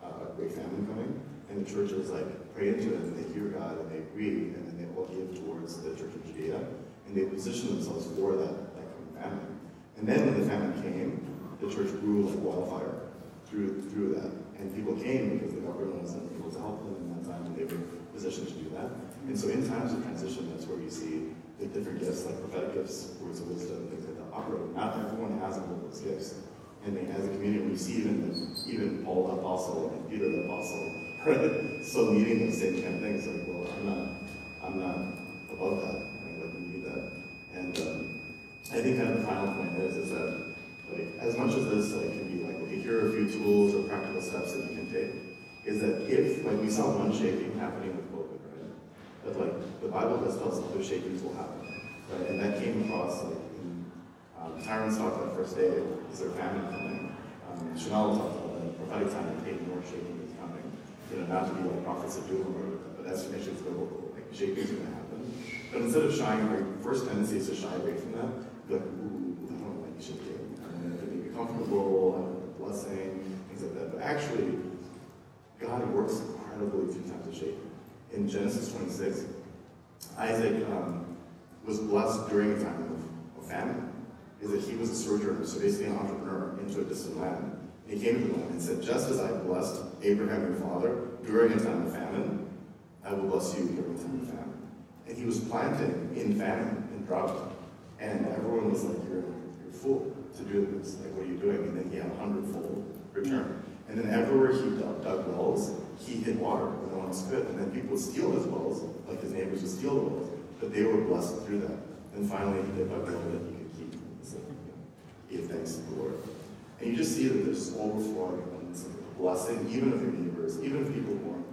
uh, a great famine coming, and the church is like pray into it, and they hear God, and they agree, and then they all give towards the church of Judea, and they position themselves for that, that coming famine. And then when the famine came, the church grew like wildfire through through that, and people came because the government wasn't able to help them in that time, and they were positioned to do that. And so in times of transition, that's where you see the different gifts, like prophetic gifts, words of wisdom, things like that, operate. Not everyone has all those gifts. And as a community, we see even even Paul the apostle and Peter the apostle, right? So needing those same kind of things. Like, well, I'm not, I'm not above that. Right? Like we need that. And um, I think kind of the final point is is that like as much as this like can be like okay, here are a few tools or practical steps that you can take, is that if like we saw one shaking happening with COVID, right? But like the Bible does tell us other shakings will happen, right? And that came across like in um, Tyrants talked about first day, is there famine coming? Um, Chanel talked about the prophetic time and pain more shaking is coming. You know, not to be like prophets of doom, or, but estimation is biblical. Like shaking is going to happen. But instead of shying, our first tendency is to shy away from that. Like, ooh, I don't like shaking. And then to be comfortable, have a blessing, things like that. But actually, God works incredibly through times of shaking. In Genesis 26, Isaac um, was blessed during a time of, of famine. Is that he was a sojourner, so basically an entrepreneur into a distant land. And he came to the land and said, Just as I blessed Abraham your father during a time of famine, I will bless you during a time of famine. And he was planting in famine, in drought. And everyone was like, You're, you're a fool to do this. Like, what are you doing? And then he had a hundredfold return. And then everywhere he dug, dug wells, he hid water when no one else could. And then people would steal his wells, like his neighbors would steal the wells. But they were blessed through that. And finally, he did well that give thanks to the Lord. And you just see that there's overflowing abundance of blessing, even of your neighbors, even of people who are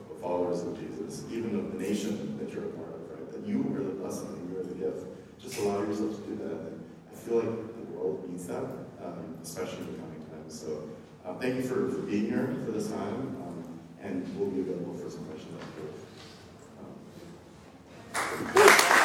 uh, followers of Jesus, even of the nation that you're a part of, right? That you are the blessing and you are the gift. Just allow yourself to do that. And I feel like the world needs that, um, especially in the coming times. So uh, thank you for, for being here for this time, um, and we'll be available for some questions afterwards. Um,